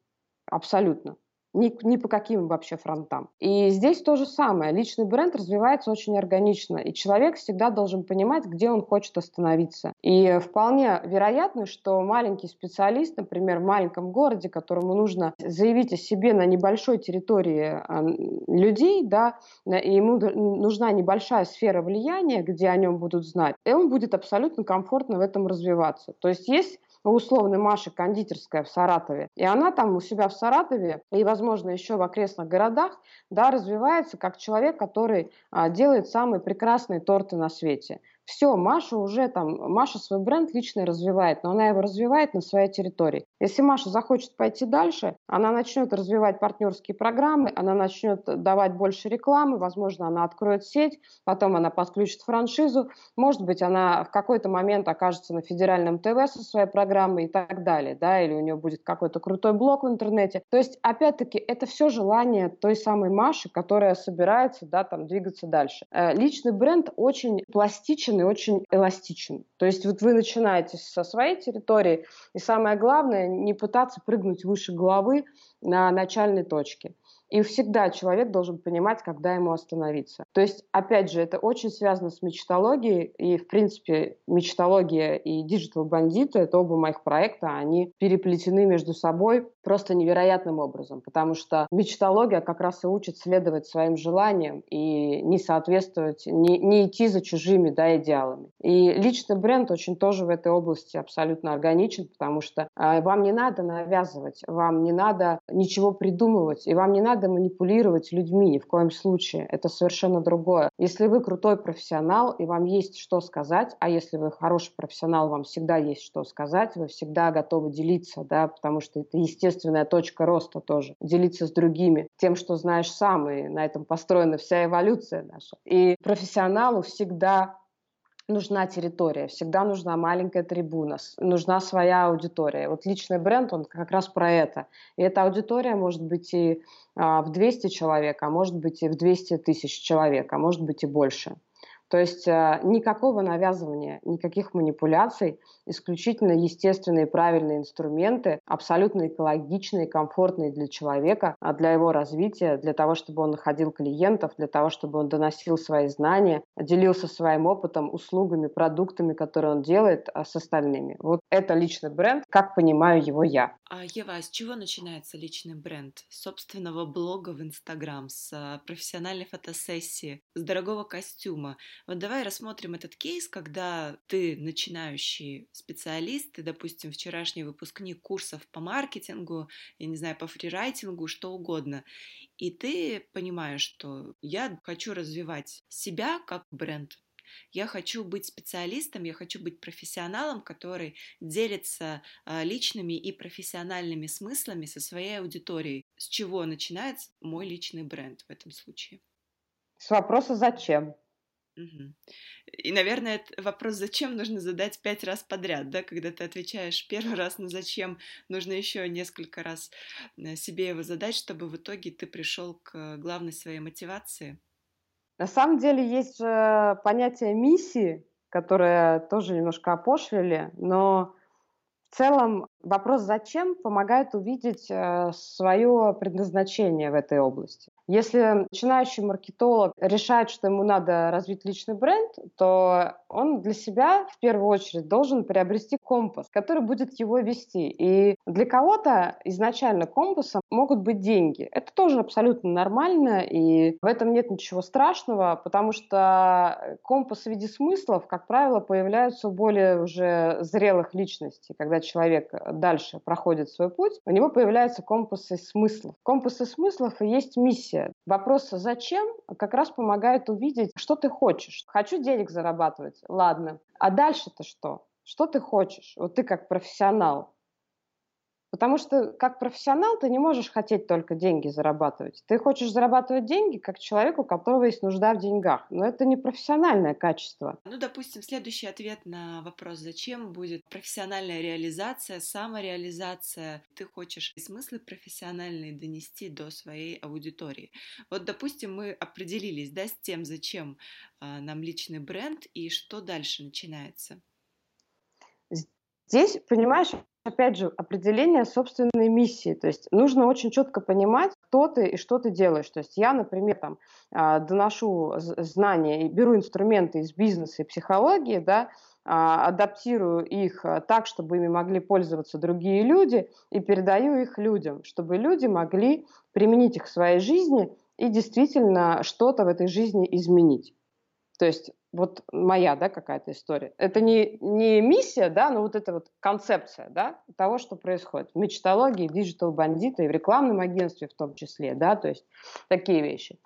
Абсолютно ни, ни по каким вообще фронтам. И здесь то же самое. Личный бренд развивается очень органично, и человек всегда должен понимать, где он хочет остановиться. И вполне вероятно, что маленький специалист, например, в маленьком городе, которому нужно заявить о себе на небольшой территории людей, да, и ему нужна небольшая сфера влияния, где о нем будут знать, и он будет абсолютно комфортно в этом развиваться. То есть есть у условной Маши кондитерская в Саратове, и она там у себя в Саратове и, возможно, еще в окрестных городах, да, развивается как человек, который а, делает самые прекрасные торты на свете. Все, Маша уже там, Маша свой бренд лично развивает, но она его развивает на своей территории. Если Маша захочет пойти дальше, она начнет развивать партнерские программы, она начнет давать больше рекламы, возможно, она откроет сеть, потом она подключит франшизу, может быть, она в какой-то момент окажется на федеральном ТВ со своей программой и так далее, да, или у нее будет какой-то крутой блог в интернете. То есть, опять-таки, это все желание той самой Маши, которая собирается, да, там, двигаться дальше. Э, личный бренд очень пластичен и очень эластичен. То есть вот вы начинаете со своей территории, и самое главное, не пытаться прыгнуть выше головы на начальной точке. И всегда человек должен понимать, когда ему остановиться. То есть, опять же, это очень связано с мечтологией. И, в принципе, мечтология и digital бандиты, это оба моих проекта, они переплетены между собой просто невероятным образом. Потому что мечтология как раз и учит следовать своим желаниям и не соответствовать, не, не идти за чужими да, идеалами. И личный бренд очень тоже в этой области абсолютно органичен, потому что э, вам не надо навязывать, вам не надо ничего придумывать, и вам не надо надо манипулировать людьми ни в коем случае. Это совершенно другое. Если вы крутой профессионал и вам есть что сказать, а если вы хороший профессионал, вам всегда есть что сказать, вы всегда готовы делиться, да, потому что это естественная точка роста тоже. Делиться с другими тем, что знаешь сам, и на этом построена вся эволюция наша. И профессионалу всегда нужна территория, всегда нужна маленькая трибуна, нужна своя аудитория. Вот личный бренд, он как раз про это. И эта аудитория может быть и а, в 200 человек, а может быть и в 200 тысяч человек, а может быть и больше. То есть э, никакого навязывания, никаких манипуляций, исключительно естественные правильные инструменты, абсолютно экологичные, комфортные для человека, а для его развития, для того, чтобы он находил клиентов, для того, чтобы он доносил свои знания, делился своим опытом, услугами, продуктами, которые он делает а, с остальными. Вот это личный бренд, как понимаю его я. А, Ева, а с чего начинается личный бренд? С собственного блога в Инстаграм, с а, профессиональной фотосессии, с дорогого костюма. Вот давай рассмотрим этот кейс, когда ты начинающий специалист, ты, допустим, вчерашний выпускник курсов по маркетингу, я не знаю, по фрирайтингу, что угодно, и ты понимаешь, что я хочу развивать себя как бренд, я хочу быть специалистом, я хочу быть профессионалом, который делится а, личными и профессиональными смыслами со своей аудиторией. С чего начинается мой личный бренд в этом случае? С вопроса «Зачем?». И, наверное, вопрос «зачем» нужно задать пять раз подряд, да, когда ты отвечаешь первый раз на «зачем», нужно еще несколько раз э, себе его задать, чтобы в итоге ты пришел к главной своей мотивации. На самом деле есть же понятие миссии, которое тоже немножко опошлили, но в целом вопрос «зачем» помогает увидеть э, свое предназначение в этой области. Если начинающий маркетолог решает, что ему надо развить личный бренд, то он для себя в первую очередь должен приобрести компас, который будет его вести. И для кого-то изначально компасом могут быть деньги. Это тоже абсолютно нормально, и в этом нет ничего страшного, потому что компас в виде смыслов, как правило, появляются у более уже зрелых личностей. Когда человек дальше проходит свой путь, у него появляются компасы смыслов. Компасы смыслов и есть миссия развития. Вопрос «зачем?» как раз помогает увидеть, что ты хочешь. Хочу денег зарабатывать, ладно. А дальше-то что? Что ты хочешь? Вот ты как профессионал. Потому что как профессионал ты не можешь хотеть только деньги зарабатывать. Ты хочешь зарабатывать деньги как человек, у которого есть нужда в деньгах. Но это не профессиональное качество. Ну, допустим, следующий ответ на вопрос «Зачем?» будет профессиональная реализация, самореализация. Ты хочешь смыслы профессиональные донести до своей аудитории. Вот, допустим, мы определились да, с тем, зачем а, нам личный бренд и что дальше начинается. Здесь, понимаешь, опять же, определение собственной миссии. То есть нужно очень четко понимать, кто ты и что ты делаешь. То есть я, например, там, а, доношу знания и беру инструменты из бизнеса и психологии, да, а, адаптирую их а, так, чтобы ими могли пользоваться другие люди, и передаю их людям, чтобы люди могли применить их в своей жизни и действительно что-то в этой жизни изменить. То есть вот моя, да, какая-то история. Это не, не миссия, да, но вот эта вот концепция, да, того, что происходит в мечтологии, digital бандита и в рекламном агентстве в том числе, да, то есть такие вещи.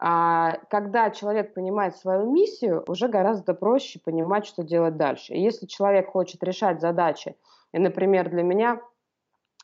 А когда человек понимает свою миссию, уже гораздо проще понимать, что делать дальше. И если человек хочет решать задачи, и, например, для меня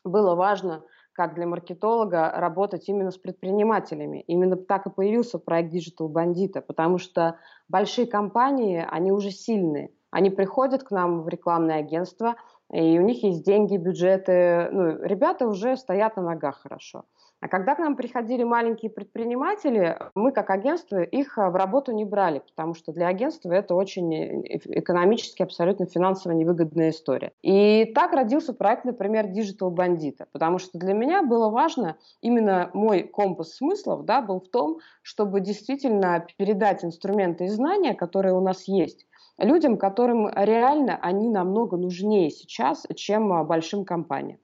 было важно как для маркетолога, работать именно с предпринимателями. Именно так и появился проект Digital Bandita, потому что большие компании, они уже сильные. Они приходят к нам в рекламное агентство, и у них есть деньги, бюджеты. Ну, ребята уже стоят на ногах хорошо. А когда к нам приходили маленькие предприниматели, мы как агентство их а, в работу не брали, потому что для агентства это очень э, экономически, абсолютно финансово невыгодная история. И так родился проект, например, Digital Bandita, потому что для меня было важно, именно мой компас смыслов да, был в том, чтобы действительно передать инструменты и знания, которые у нас есть, людям, которым реально они намного нужнее сейчас, чем а, большим компаниям.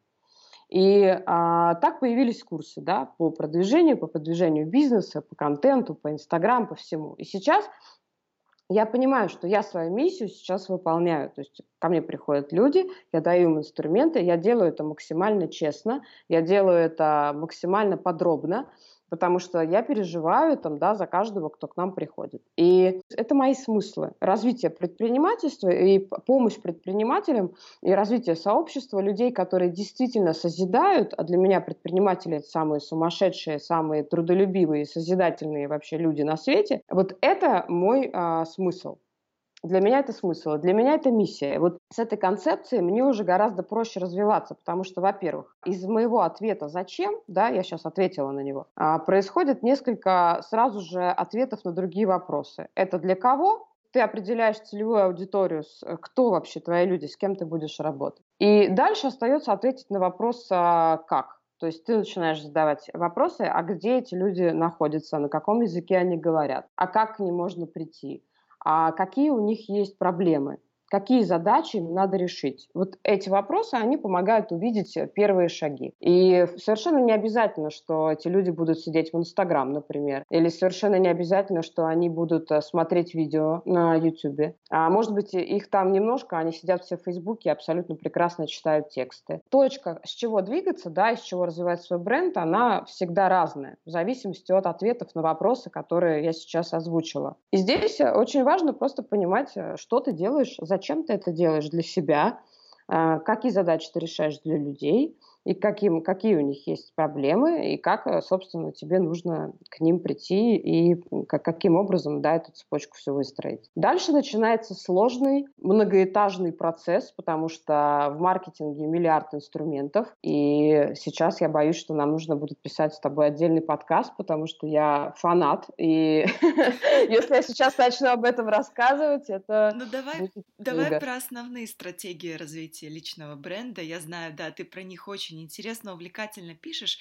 И а, так появились курсы да, по продвижению, по продвижению бизнеса, по контенту, по Инстаграм, по всему. И сейчас я понимаю, что я свою миссию сейчас выполняю. То есть ко мне приходят люди, я даю им инструменты, я делаю это максимально честно, я делаю это максимально подробно потому что я переживаю там, да, за каждого, кто к нам приходит. И это мои смыслы. Развитие предпринимательства и помощь предпринимателям, и развитие сообщества людей, которые действительно созидают, а для меня предприниматели это самые сумасшедшие, самые трудолюбивые, созидательные вообще люди на свете. Вот это мой а, смысл. Для меня это смысл, для меня это миссия. Вот с этой концепцией мне уже гораздо проще развиваться, потому что, во-первых, из моего ответа «зачем?», да, я сейчас ответила на него, а, происходит несколько сразу же ответов на другие вопросы. Это для кого? Ты определяешь целевую аудиторию, кто вообще твои люди, с кем ты будешь работать. И дальше остается ответить на вопрос а, «как?». То есть ты начинаешь задавать вопросы, а где эти люди находятся, на каком языке они говорят, а как к ним можно прийти, а какие у них есть проблемы какие задачи им надо решить. Вот эти вопросы, они помогают увидеть первые шаги. И совершенно не обязательно, что эти люди будут сидеть в Инстаграм, например, или совершенно не обязательно, что они будут э, смотреть видео на Ютубе. А может быть, их там немножко, они сидят все в Фейсбуке и абсолютно прекрасно читают тексты. Точка, с чего двигаться, да, из чего развивать свой бренд, она всегда разная, в зависимости от ответов на вопросы, которые я сейчас озвучила. И здесь очень важно просто понимать, э, что ты делаешь, зачем зачем ты это делаешь для себя, а, какие задачи ты решаешь для людей – и каким, какие у них есть проблемы, и как, э, собственно, тебе нужно к ним прийти, и как, каким образом да, эту цепочку все выстроить. Дальше начинается сложный многоэтажный процесс, потому что в маркетинге миллиард инструментов, и сейчас я боюсь, что нам нужно будет писать с тобой отдельный подкаст, потому что я фанат, и если я сейчас начну об этом рассказывать, это... Ну давай, давай про основные стратегии развития личного бренда. Я знаю, да, ты про них очень очень интересно, увлекательно пишешь.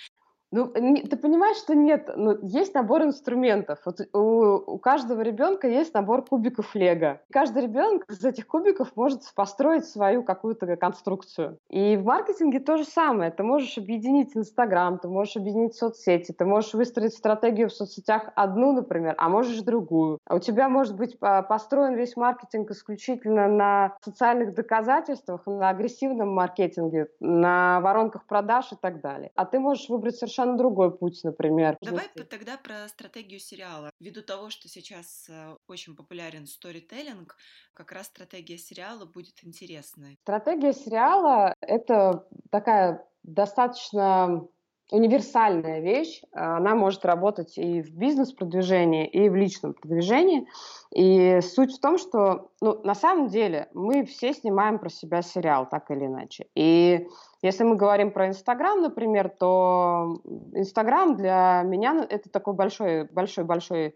Ну, ты понимаешь, что нет, ну, есть набор инструментов. Вот у, у каждого ребенка есть набор кубиков Лего. Каждый ребенок из этих кубиков может построить свою какую-то конструкцию. И в маркетинге то же самое. Ты можешь объединить Инстаграм, ты можешь объединить соцсети, ты можешь выстроить стратегию в соцсетях одну, например, а можешь другую. А у тебя может быть построен весь маркетинг исключительно на социальных доказательствах, на агрессивном маркетинге, на воронках продаж и так далее. А ты можешь выбрать совершенно совершенно другой путь, например. Давай тогда про стратегию сериала. Ввиду того, что сейчас э, очень популярен сторителлинг, как раз стратегия сериала будет интересной. Стратегия сериала — это такая достаточно универсальная вещь. Она может работать и в бизнес-продвижении, и в личном продвижении. И суть в том, что ну, на самом деле мы все снимаем про себя сериал, так или иначе. И если мы говорим про Инстаграм, например, то Инстаграм для меня ну, это такой большой, большой, большой а,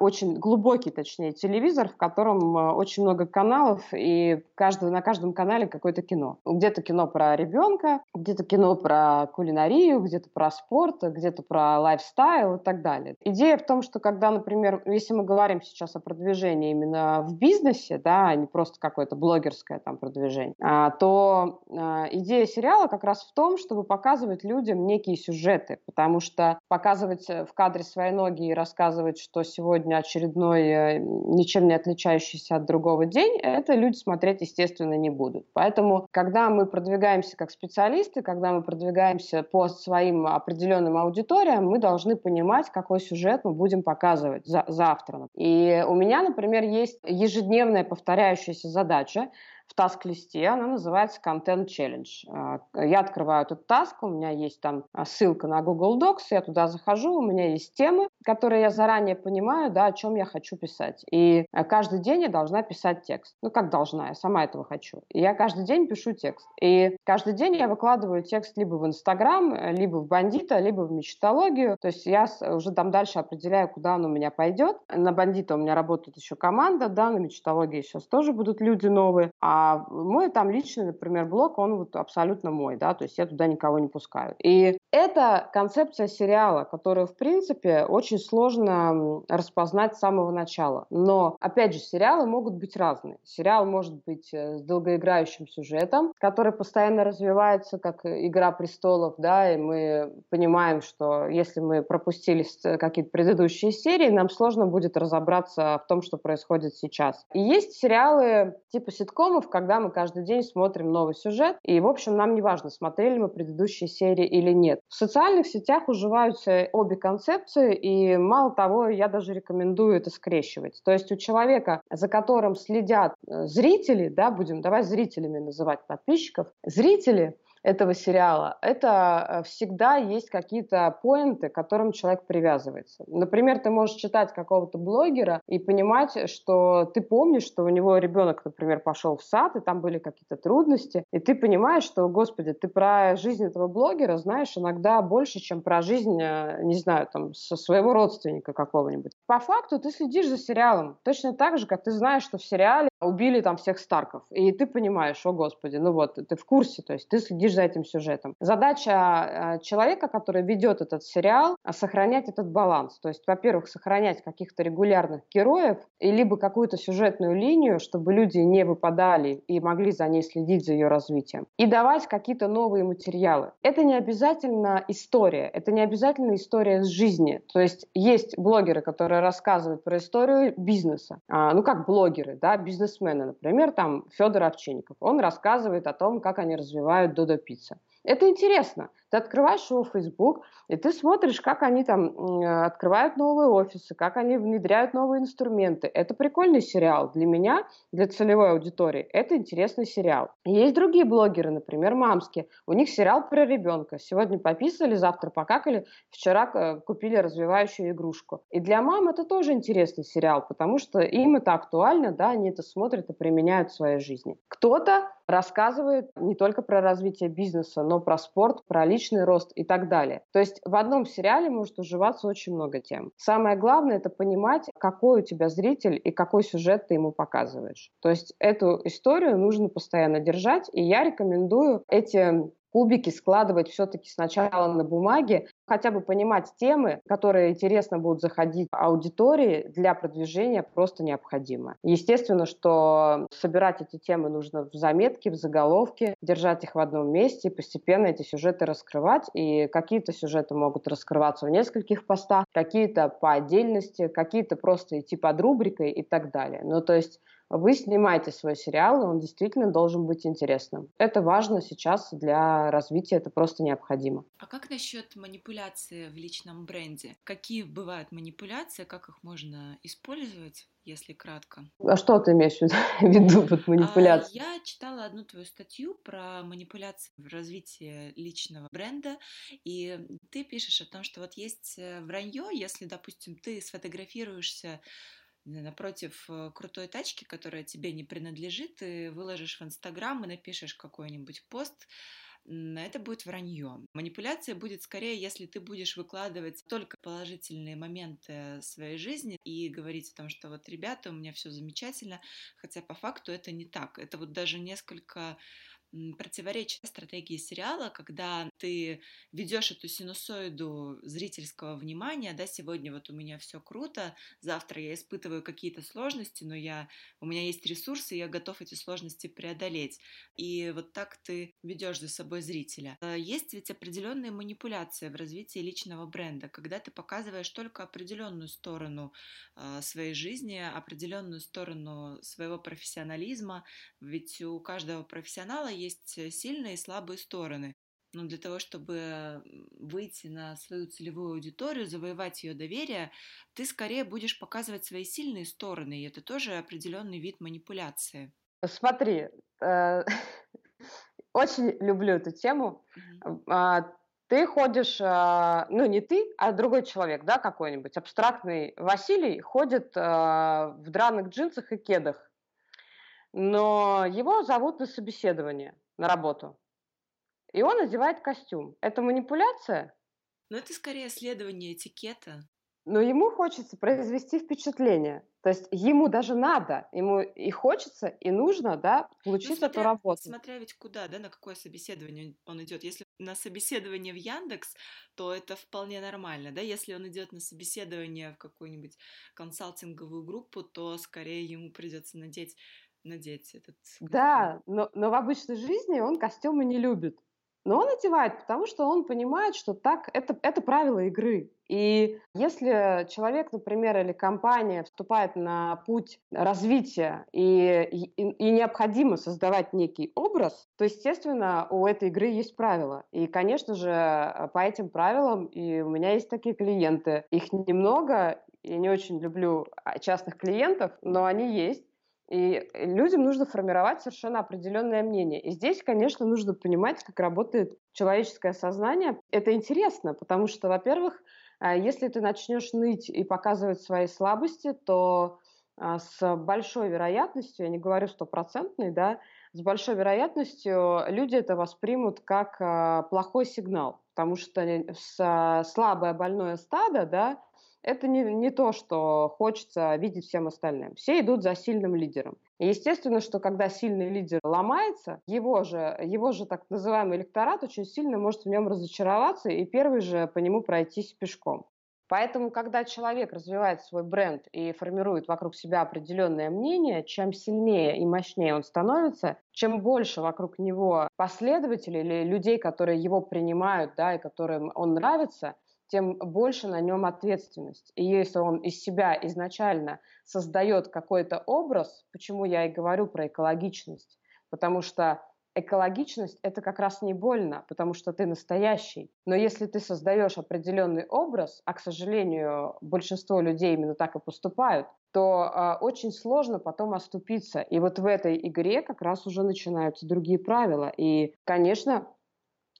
очень глубокий, точнее, телевизор, в котором а, очень много каналов, и каждый, на каждом канале какое-то кино. Где-то кино про ребенка, где-то кино про кулинарию, где-то про спорт, где-то про лайфстайл и так далее. Идея в том, что когда, например, если мы говорим сейчас о продвижении именно в бизнесе, да, а не просто какое-то блогерское там продвижение, то идея сериала как раз в том, чтобы показывать людям некие сюжеты, потому что показывать в кадре свои ноги и рассказывать, что сегодня очередной э, ничем не отличающийся от другого день, это люди смотреть, естественно, не будут. Поэтому, когда мы продвигаемся как специалисты, когда мы продвигаемся по своим определенным аудиториям, мы должны понимать, какой сюжет мы будем показывать за завтра. И у меня, например, есть ежедневная повторяющаяся задача в таск-листе, она называется Content Challenge. А, я открываю этот таск, у меня есть там а, ссылка на Google Docs, я туда захожу, у меня есть темы, которые я заранее понимаю, да, о чем я хочу писать. И а, каждый день я должна писать текст. Ну, как должна, я сама этого хочу. И я каждый день пишу текст. И каждый день я выкладываю текст либо в Инстаграм, либо в Бандита, либо в Мечтологию. То есть я уже там дальше определяю, куда он у меня пойдет. На Бандита у меня работает еще команда, да, на Мечтологии сейчас тоже будут люди новые. А а мой там личный, например, блог, он вот абсолютно мой, да, то есть я туда никого не пускаю. И это концепция сериала, которую, в принципе, очень сложно распознать с самого начала. Но, опять же, сериалы могут быть разные. Сериал может быть э, с долгоиграющим сюжетом, который постоянно развивается, как «Игра престолов», да, и мы понимаем, что если мы пропустили какие-то предыдущие серии, нам сложно будет разобраться в том, что происходит сейчас. И есть сериалы типа ситкомов, когда мы каждый день смотрим новый сюжет, и, в общем, нам не важно, смотрели мы предыдущие серии или нет. В социальных сетях уживаются обе концепции, и мало того, я даже рекомендую это скрещивать. То есть у человека, за которым следят э, зрители, да, будем давай зрителями называть подписчиков, зрители — этого сериала, это э, всегда есть какие-то поинты, к которым человек привязывается. Например, ты можешь читать какого-то блогера и понимать, что ты помнишь, что у него ребенок, например, пошел в сад, и там были какие-то трудности, и ты понимаешь, что, господи, ты про жизнь этого блогера знаешь иногда больше, чем про жизнь, э, не знаю, там, со своего родственника какого-нибудь. По факту ты следишь за сериалом точно так же, как ты знаешь, что в сериале убили там всех Старков, и ты понимаешь, о господи, ну вот, ты в курсе, то есть ты следишь следишь за этим сюжетом. Задача э, человека, который ведет этот сериал, сохранять этот баланс. То есть, во-первых, сохранять каких-то регулярных героев, и либо какую-то сюжетную линию, чтобы люди не выпадали и могли за ней следить за ее развитием. И давать какие-то новые материалы. Это не обязательно история, это не обязательно история с жизни. То есть есть блогеры, которые рассказывают про историю бизнеса. А, ну, как блогеры, да, бизнесмены, например, там Федор Овчинников. Он рассказывает о том, как они развивают Додо Пицца. Это интересно. Ты открываешь его Facebook, и ты смотришь, как они там открывают новые офисы, как они внедряют новые инструменты. Это прикольный сериал. Для меня, для целевой аудитории, это интересный сериал. Есть другие блогеры, например, мамские. У них сериал про ребенка. Сегодня пописали, завтра покакали, вчера э, купили развивающую игрушку. И для мам это тоже интересный сериал, потому что им это актуально, да, они это смотрят и применяют в своей жизни. Кто-то рассказывает не только про развитие бизнеса, но про спорт, про личный рост и так далее. То есть в одном сериале может уживаться очень много тем. Самое главное это понимать, какой у тебя зритель и какой сюжет ты ему показываешь. То есть эту историю нужно постоянно держать, и я рекомендую эти кубики складывать все-таки сначала на бумаге, хотя бы понимать темы, которые интересно будут заходить аудитории для продвижения просто необходимо. Естественно, что собирать эти темы нужно в заметке, в заголовке, держать их в одном месте и постепенно эти сюжеты раскрывать. И какие-то сюжеты могут раскрываться в нескольких постах, какие-то по отдельности, какие-то просто идти под рубрикой и так далее. Ну, то есть вы снимаете свой сериал, и он действительно должен быть интересным. Это важно сейчас для развития, это просто необходимо. А как насчет манипуляции в личном бренде? Какие бывают манипуляции, как их можно использовать? если кратко. А что ты имеешь в виду под манипуляцией? А, я читала одну твою статью про манипуляции в развитии личного бренда, и ты пишешь о том, что вот есть э, вранье, если, допустим, ты сфотографируешься напротив э, крутой тачки, которая тебе не принадлежит, ты выложишь в Инстаграм и напишешь какой-нибудь пост, это будет вранье. Манипуляция будет скорее, если ты будешь выкладывать только положительные моменты своей жизни и говорить о том, что вот, ребята, у меня все замечательно, хотя по факту это не так. Это вот даже несколько противоречит стратегии сериала, когда ты ведешь эту синусоиду зрительского внимания, да, сегодня вот у меня все круто, завтра я испытываю какие-то сложности, но я, у меня есть ресурсы, я готов эти сложности преодолеть. И вот так ты ведешь за собой зрителя. А есть ведь определенные манипуляции в развитии личного бренда, когда ты показываешь только определенную сторону а, своей жизни, определенную сторону своего профессионализма, ведь у каждого профессионала есть э, сильные и слабые стороны. Но для того, чтобы выйти на свою целевую аудиторию, завоевать ее доверие, ты скорее будешь показывать свои сильные стороны, и это тоже определенный вид манипуляции. Смотри, э, очень люблю эту тему. Mm-hmm. Ты ходишь, а, ну не ты, а другой человек, да, какой-нибудь, абстрактный Василий, ходит а, в драных джинсах и кедах но его зовут на собеседование, на работу. И он надевает костюм. Это манипуляция? Но это скорее следование этикета. Но ему хочется произвести впечатление. То есть ему даже надо, ему и хочется, и нужно, да, получить ну, смотря, эту работу. Смотря ведь куда, да, на какое собеседование он идет. Если на собеседование в Яндекс, то это вполне нормально, да. Если он идет на собеседование в какую-нибудь консалтинговую группу, то скорее ему придется надеть надеть этот костюм. Да, но, но в обычной жизни он костюмы не любит. Но он одевает, потому что он понимает, что так это, это правило игры. И если человек, например, или компания вступает на путь развития и, и, и необходимо создавать некий образ, то, естественно, у этой игры есть правила. И, конечно же, по этим правилам и у меня есть такие клиенты. Их немного, я не очень люблю а, частных клиентов, но они есть. И людям нужно формировать совершенно определенное мнение. И здесь, конечно, нужно понимать, как работает человеческое сознание. Это интересно, потому что, во-первых, если ты начнешь ныть и показывать свои слабости, то а, с большой вероятностью, я не говорю стопроцентной, да, с большой вероятностью люди это воспримут как а, плохой сигнал, потому что слабое больное стадо, да, это не, не то, что хочется видеть всем остальным. Все идут за сильным лидером. И естественно, что когда сильный лидер ломается, его же, его же так называемый электорат очень сильно может в нем разочароваться и первый же по нему пройтись пешком. Поэтому, когда человек развивает свой бренд и формирует вокруг себя определенное мнение, чем сильнее и мощнее он становится, чем больше вокруг него последователей или людей, которые его принимают, да, и которым он нравится, тем больше на нем ответственность. И если он из себя изначально создает какой-то образ, почему я и говорю про экологичность, потому что экологичность – это как раз не больно, потому что ты настоящий. Но если ты создаешь определенный образ, а, к сожалению, большинство людей именно так и поступают, то э, очень сложно потом оступиться. И вот в этой игре как раз уже начинаются другие правила. И, конечно,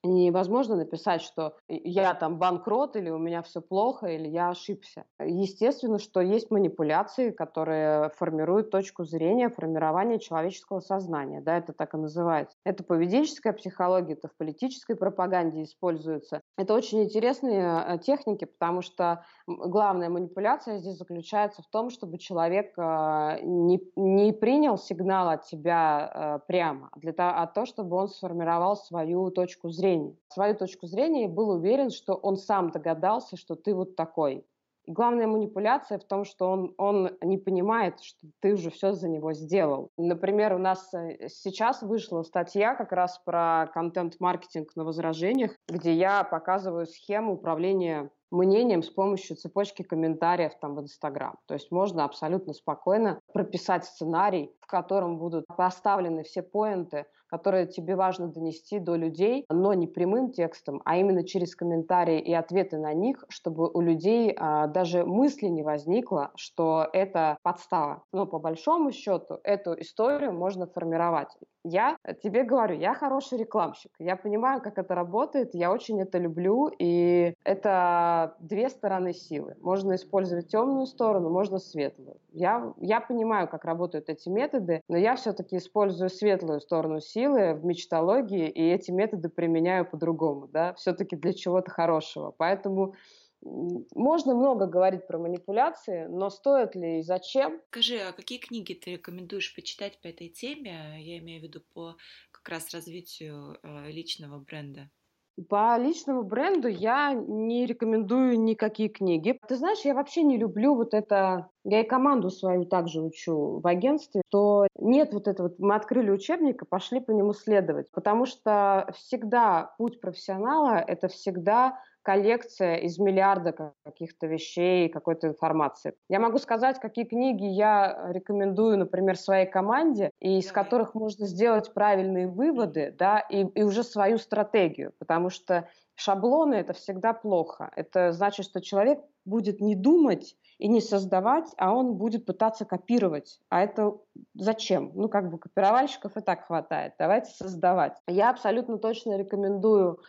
невозможно написать, что я там банкрот, или у меня все плохо, или я ошибся. Естественно, что есть манипуляции, которые формируют точку зрения формирования человеческого сознания. Да, это так и называется. Это поведенческая психология, это в политической пропаганде используется. Это очень интересные э, техники, потому что главная манипуляция здесь заключается в том, чтобы человек э, не, не принял сигнал от тебя э, прямо, а для того, а то, чтобы он сформировал свою точку зрения, свою точку зрения и был уверен, что он сам догадался, что ты вот такой. И главная манипуляция в том, что он, он не понимает, что ты уже все за него сделал. Например, у нас э, сейчас вышла статья как раз про контент-маркетинг на возражениях, где я показываю схему управления мнением с помощью цепочки комментариев там в Инстаграм. То есть можно абсолютно спокойно прописать сценарий, в котором будут поставлены все поинты, которые тебе важно донести до людей, но не прямым текстом, а именно через комментарии и ответы на них, чтобы у людей а, даже мысли не возникло, что это подстава. Но по большому счету эту историю можно формировать. Я тебе говорю, я хороший рекламщик, я понимаю, как это работает, я очень это люблю, и это две стороны силы. Можно использовать темную сторону, можно светлую. Я, я понимаю, как работают эти методы, но я все-таки использую светлую сторону силы в мечтологии, и эти методы применяю по-другому, да, все-таки для чего-то хорошего. Поэтому можно много говорить про манипуляции, но стоит ли и зачем? Скажи, а какие книги ты рекомендуешь почитать по этой теме? Я имею в виду по как раз развитию э, личного бренда. По личному бренду я не рекомендую никакие книги. Ты знаешь, я вообще не люблю вот это... Я и команду свою также учу в агентстве, что нет вот этого... Мы открыли учебник и пошли по нему следовать. Потому что всегда путь профессионала — это всегда коллекция из миллиарда каких-то вещей, какой-то информации. Я могу сказать, какие книги я рекомендую, например, своей команде, и из которых можно сделать правильные выводы, да, и, и уже свою стратегию, потому что шаблоны это всегда плохо. Это значит, что человек будет не думать и не создавать, а он будет пытаться копировать. А это зачем? Ну, как бы копировальщиков и так хватает. Давайте создавать. Я абсолютно точно рекомендую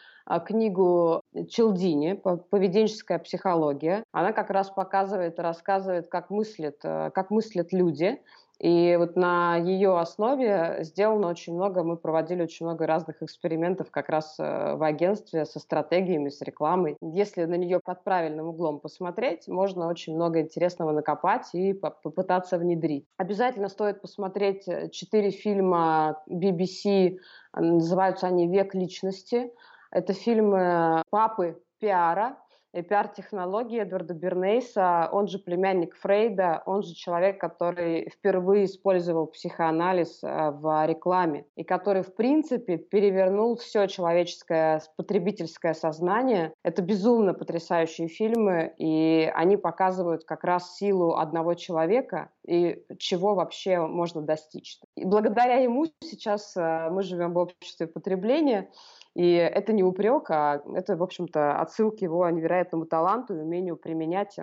книгу Челдини «Поведенческая психология». Она как раз показывает и рассказывает, как мыслят, э, как мыслят люди. И вот на ее основе сделано очень много, мы проводили очень много разных экспериментов как раз э, в агентстве со стратегиями, с рекламой. Если на нее под правильным углом посмотреть, можно очень много интересного накопать и попытаться внедрить. Обязательно стоит посмотреть э, четыре фильма BBC, называются они «Век личности», это фильмы папы пиара, и пиар-технологии Эдварда Бернейса, он же племянник Фрейда, он же человек, который впервые использовал психоанализ э, в рекламе и который, в принципе, перевернул все человеческое потребительское сознание. Это безумно потрясающие фильмы, и они показывают как раз силу одного человека и чего вообще можно достичь. И благодаря ему сейчас э, мы живем в обществе потребления, и это не упрек, а это, в общем-то, отсылка к его невероятному таланту и умению применять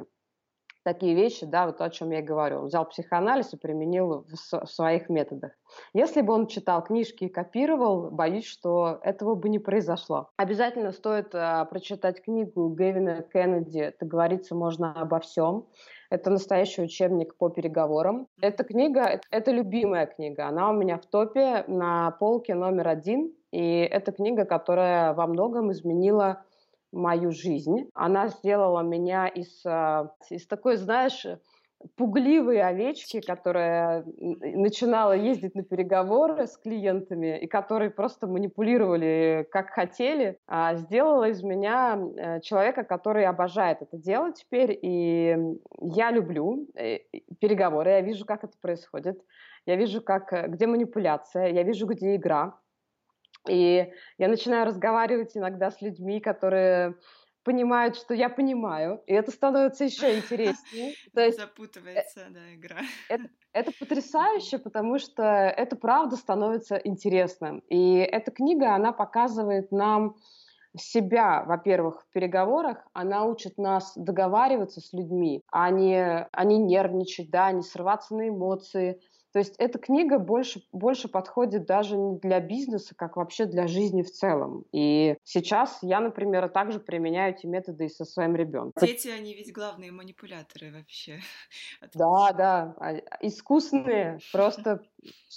такие вещи, да, вот о чем я говорю. Он взял психоанализ и применил в, в своих методах. Если бы он читал книжки и копировал, боюсь, что этого бы не произошло. Обязательно стоит а, прочитать книгу Гевина Кеннеди «Это говорится можно обо всем». Это настоящий учебник по переговорам. Эта книга, это любимая книга. Она у меня в топе на полке номер один и это книга, которая во многом изменила мою жизнь. Она сделала меня из, а, из такой, знаешь, пугливой овечки, которая начинала ездить на переговоры с клиентами и которые просто манипулировали как хотели, а сделала из меня э, человека, который обожает это делать теперь. И я люблю э, переговоры, я вижу, как это происходит, я вижу, как, э, где манипуляция, я вижу, где игра. И я начинаю разговаривать иногда с людьми, которые понимают, что я понимаю, и это становится еще интереснее. То есть, Запутывается, э, да, игра. Это, это потрясающе, потому что это правда становится интересным. И эта книга, она показывает нам себя, во-первых, в переговорах, она учит нас договариваться с людьми, а не, а не нервничать, да, не срываться на эмоции, то есть эта книга больше, больше подходит даже не для бизнеса, как вообще для жизни в целом. И сейчас я, например, также применяю эти методы и со своим ребенком. Дети, они ведь главные манипуляторы вообще. Да, да, а, искусные. Просто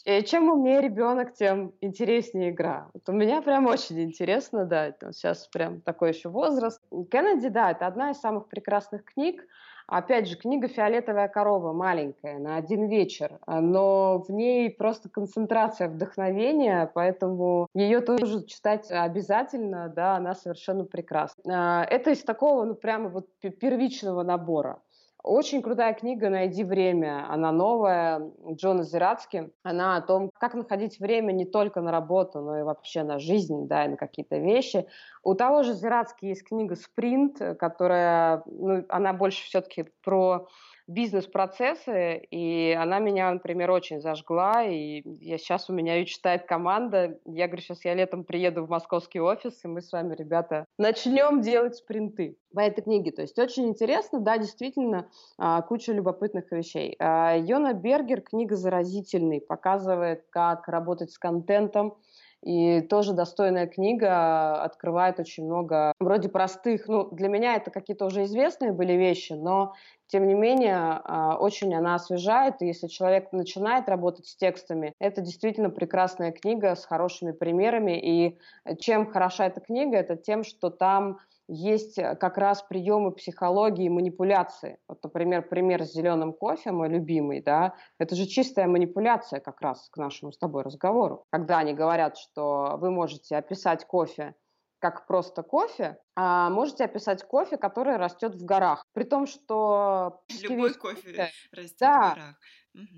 э, чем умнее ребенок, тем интереснее игра. Вот у меня прям очень интересно, да, сейчас прям такой еще возраст. Кеннеди, да, это одна из самых прекрасных книг. Опять же, книга «Фиолетовая корова» маленькая, на один вечер, а, но в ней просто концентрация вдохновения, поэтому ее тоже читать обязательно, да, она совершенно прекрасна. А, это из такого, ну, прямо вот первичного набора. Очень крутая книга «Найди время». Она новая, Джона Зирацки. Она о том, как находить время не только на работу, но и вообще на жизнь, да, и на какие-то вещи. У того же Зирацки есть книга «Спринт», которая, ну, она больше все-таки про бизнес-процессы, и она меня, например, очень зажгла, и я, сейчас у меня ее читает команда. Я говорю, сейчас я летом приеду в московский офис, и мы с вами, ребята, начнем делать спринты в этой книге. То есть очень интересно, да, действительно, а, куча любопытных вещей. А, Йона Бергер, книга заразительный, показывает, как работать с контентом, И тоже достойная книга открывает очень много вроде простых, ну, для меня это какие-то уже известные были вещи, но тем не менее, а, очень она освежает, и если человек начинает работать с текстами, это действительно прекрасная книга с хорошими примерами, и чем хороша эта книга, это тем, что там есть как раз приемы психологии манипуляции. Вот, например, пример с зеленым кофе, мой любимый, да, это же чистая манипуляция как раз к нашему с тобой разговору. Когда они говорят, что вы можете описать кофе как просто кофе, а можете описать кофе, который растет в горах. При том, что... Любой кофе растет да, в горах.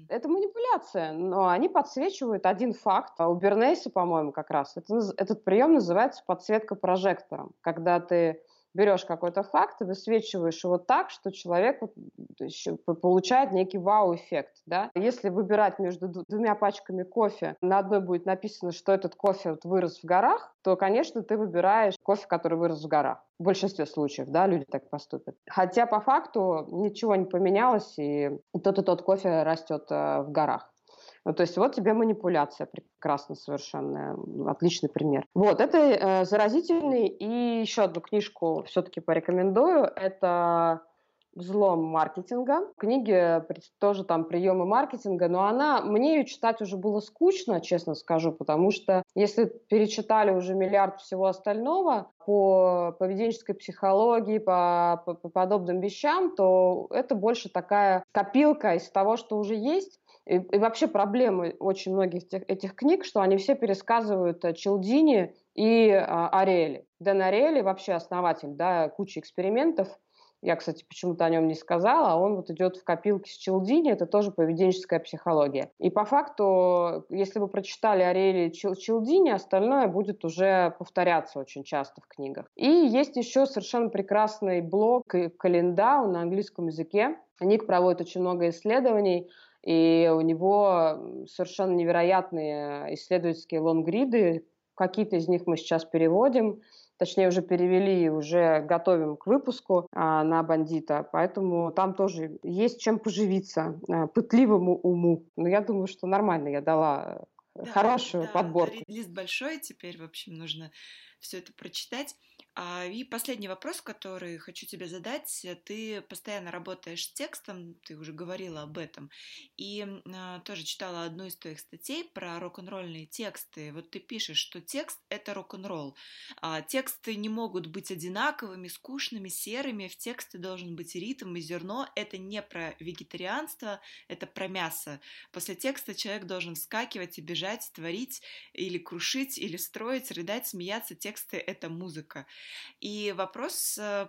Это манипуляция, но они подсвечивают один факт. А у Бернейса, по-моему, как раз это, этот прием называется подсветка прожектором, когда ты берешь какой-то факт и высвечиваешь его так, что человек получает некий вау-эффект. Да? Если выбирать между двумя пачками кофе, на одной будет написано, что этот кофе вот вырос в горах, то, конечно, ты выбираешь кофе, который вырос в горах. В большинстве случаев, да, люди так поступят. Хотя по факту ничего не поменялось, и тот и тот кофе растет э, в горах. Ну, то есть вот тебе манипуляция прекрасно совершенно, отличный пример. Вот, это э, заразительный. И еще одну книжку все-таки порекомендую. Это взлом маркетинга. В книге тоже там приемы маркетинга, но она, мне ее читать уже было скучно, честно скажу, потому что если перечитали уже миллиард всего остального по поведенческой психологии, по, по, по подобным вещам, то это больше такая копилка из того, что уже есть, и, и вообще проблемы очень многих тех, этих книг, что они все пересказывают э, Челдини и а, Ариэли. Дэн Ариэли вообще основатель да, кучи экспериментов. Я, кстати, почему-то о нем не сказала, а он вот идет в копилке с Челдини, это тоже поведенческая психология. И по факту, если вы прочитали Ариэли и Челдини, остальное будет уже повторяться очень часто в книгах. И есть еще совершенно прекрасный блог Календа на английском языке. Ник проводит очень много исследований и у него совершенно невероятные исследовательские лонгриды. Какие-то из них мы сейчас переводим, точнее уже перевели и уже готовим к выпуску а, на бандита. Поэтому там тоже есть чем поживиться а, пытливому уму. Но я думаю, что нормально я дала да, хорошую да, подборку. Лист большой, теперь, в общем, нужно все это прочитать. А, и последний вопрос, который хочу тебе задать. Ты постоянно работаешь с текстом, ты уже говорила об этом, и а, тоже читала одну из твоих статей про рок-н-ролльные тексты. Вот ты пишешь, что текст — это рок-н-ролл. А тексты не могут быть одинаковыми, скучными, серыми. В тексте должен быть ритм и зерно. Это не про вегетарианство, это про мясо. После текста человек должен вскакивать и бежать, творить или крушить, или строить, рыдать, смеяться. Тексты — это музыка. И вопрос э,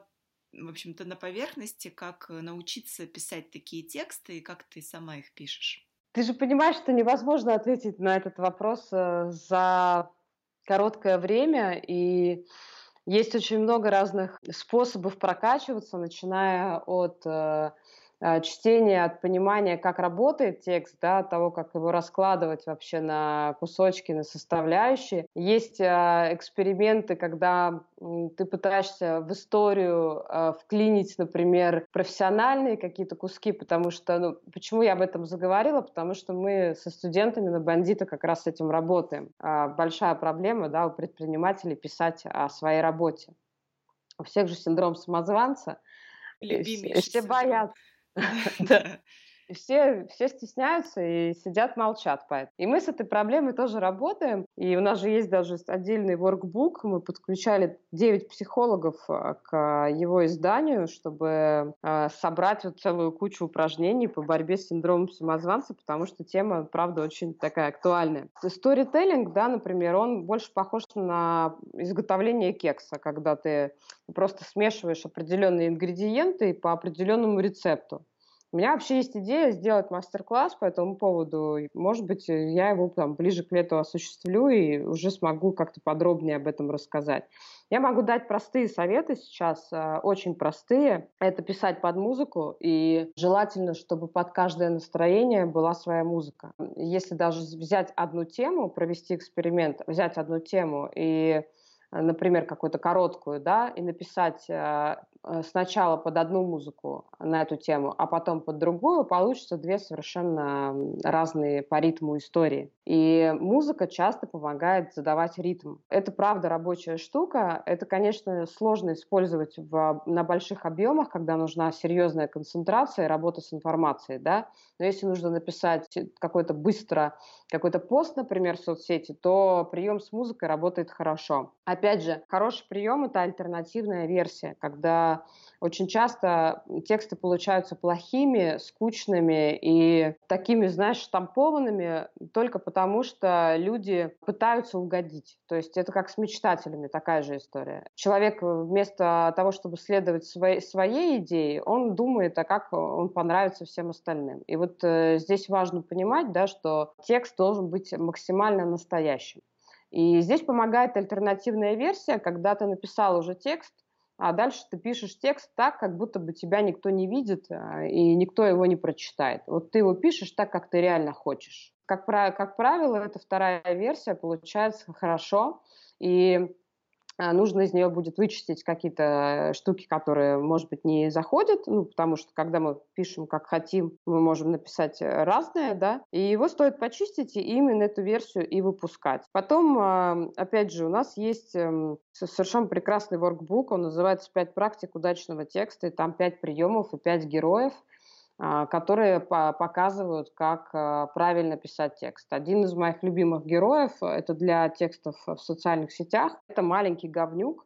в общем-то, на поверхности, как научиться писать такие тексты и как ты сама их пишешь. Ты же понимаешь, что невозможно ответить на этот вопрос э, за короткое время, и есть очень много разных способов прокачиваться, начиная от э, чтения, от понимания, как работает текст, да, от того, как его раскладывать вообще на кусочки, на составляющие. Есть э, эксперименты, когда ты пытаешься в историю э, вклинить, например, профессиональные какие-то куски, потому что, ну, почему я об этом заговорила? Потому что мы со студентами на бандита как раз с этим работаем. Э, большая проблема, да, у предпринимателей писать о своей работе. У всех же синдром самозванца. Любимейший все боятся 对 Все, все стесняются и сидят, молчат поэтому. И мы с этой проблемой тоже работаем. И у нас же есть даже отдельный workbook. Мы подключали 9 психологов а, к его изданию, чтобы а, собрать вот целую кучу упражнений по борьбе с синдромом самозванца, потому что тема, правда, очень такая актуальная. Сторителлинг, да, например, он больше похож на изготовление кекса, когда ты просто смешиваешь определенные ингредиенты по определенному рецепту. У меня вообще есть идея сделать мастер-класс по этому поводу. Может быть, я его там ближе к лету осуществлю и уже смогу как-то подробнее об этом рассказать. Я могу дать простые советы сейчас, а, очень простые. Это писать под музыку, и желательно, чтобы под каждое настроение была своя музыка. Если даже взять одну тему, провести эксперимент, взять одну тему и например, какую-то короткую, да, и написать а, э, сначала под одну музыку на эту тему, а потом под другую, получится две совершенно разные по ритму истории. И музыка часто помогает задавать ритм. Это правда рабочая штука. Это, конечно, сложно использовать в, на больших объемах, когда нужна серьезная концентрация и работа с информацией, да. Но если нужно написать какой-то быстро, какой-то пост, например, в соцсети, то прием с музыкой работает хорошо. Опять же, хороший прием – это альтернативная версия, когда очень часто тексты получаются плохими, скучными и такими, знаешь, штампованными только потому, что люди пытаются угодить. То есть это как с мечтателями, такая же история. Человек вместо того, чтобы следовать своей, своей идее, он думает, а как он понравится всем остальным. И вот э, здесь важно понимать, да, что текст должен быть максимально настоящим. И здесь помогает альтернативная версия, когда ты написал уже текст, а дальше ты пишешь текст так, как будто бы тебя никто не видит а, и никто его не прочитает. Вот ты его пишешь так, как ты реально хочешь. Как, как правило, эта вторая версия получается хорошо, и нужно из нее будет вычистить какие-то штуки, которые, может быть, не заходят, ну, потому что когда мы пишем как хотим, мы можем написать разное, да, и его стоит почистить и именно эту версию и выпускать. Потом, а, опять же, у нас есть эм, совершенно прекрасный workbook, он называется «Пять практик удачного текста», и там пять приемов и пять героев – а, которые показывают, как а, правильно писать текст. Один из моих любимых героев – это для текстов в социальных сетях. Это маленький говнюк,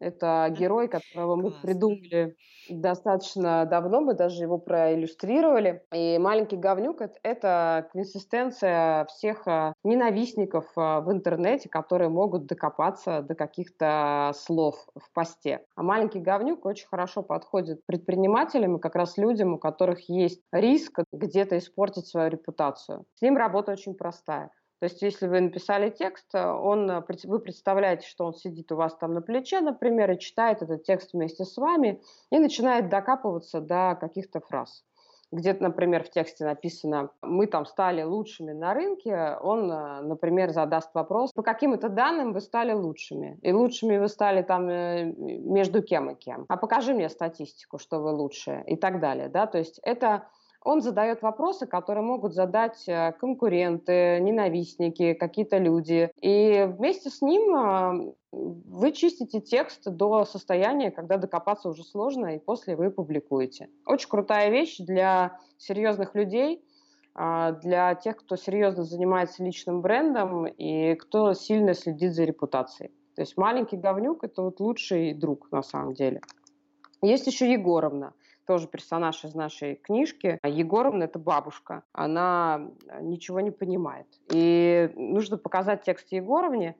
это герой, которого мы придумали достаточно давно, мы даже его проиллюстрировали. И «Маленький говнюк» — это консистенция всех а, ненавистников а, в интернете, которые могут докопаться до каких-то слов в посте. А «Маленький говнюк» очень хорошо подходит предпринимателям и как раз людям, у которых есть риск где-то испортить свою репутацию. С ним работа очень простая. То есть, если вы написали текст, э, он, э, вы представляете, что он сидит у вас там на плече, например, и читает этот текст вместе с вами и начинает докапываться до каких-то фраз. Где-то, например, в тексте написано «мы там стали лучшими на рынке», он, э, например, задаст вопрос «по каким это данным вы стали лучшими?» И лучшими вы стали там между кем и кем? А покажи мне статистику, что вы лучшие и так далее. Да? То есть это он задает вопросы, которые могут задать э, конкуренты, ненавистники, какие-то люди. И вместе с ним э, вы чистите текст до состояния, когда докопаться уже сложно, и после вы публикуете. Очень крутая вещь для серьезных людей, а, для тех, кто серьезно занимается личным брендом и кто сильно следит за репутацией. То есть маленький говнюк – это вот лучший друг на самом деле. Есть еще Егоровна – тоже персонаж из нашей книжки. Егоровна – это бабушка. Она ничего не понимает. И нужно показать текст Егоровне,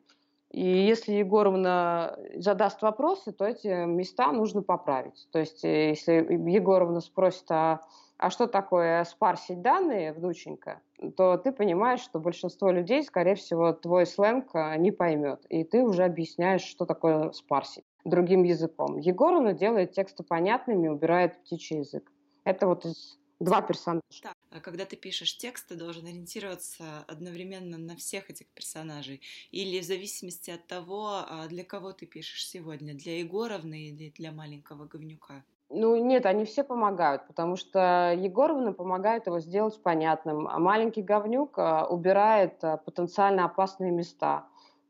и если Егоровна задаст вопросы, то эти места нужно поправить. То есть, э, если Егоровна спросит, а, а что такое спарсить данные, внученька, то ты понимаешь, что большинство людей, скорее всего, твой сленг а, не поймет. И ты уже объясняешь, что такое спарсить другим языком. Егоровна делает тексты понятными, убирает птичий язык. Это вот из два персонажа. Да. Когда ты пишешь текст, ты должен ориентироваться одновременно на всех этих персонажей. Или в зависимости от того, а, для кого ты пишешь сегодня, для Егоровны или для маленького говнюка. Ну, нет, они все помогают, потому что Егоровна помогает его сделать понятным, а маленький говнюк а, убирает потенциально опасные места.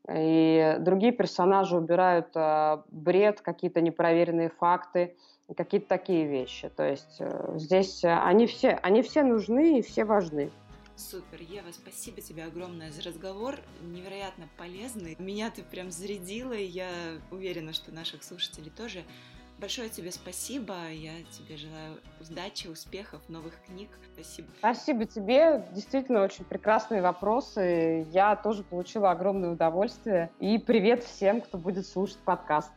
И другие персонажи убирают э, бред, какие-то непроверенные факты, какие-то такие вещи. То есть э, здесь э, они все, они все нужны и все важны. Супер, Ева, спасибо тебе огромное за разговор, невероятно полезный. Меня ты прям зарядила, и я уверена, что наших слушателей тоже. Большое тебе спасибо. Я тебе желаю удачи, успехов, новых книг. Спасибо. Спасибо тебе. Действительно, очень прекрасные вопросы. Я тоже получила огромное удовольствие. И привет всем, кто будет слушать подкаст.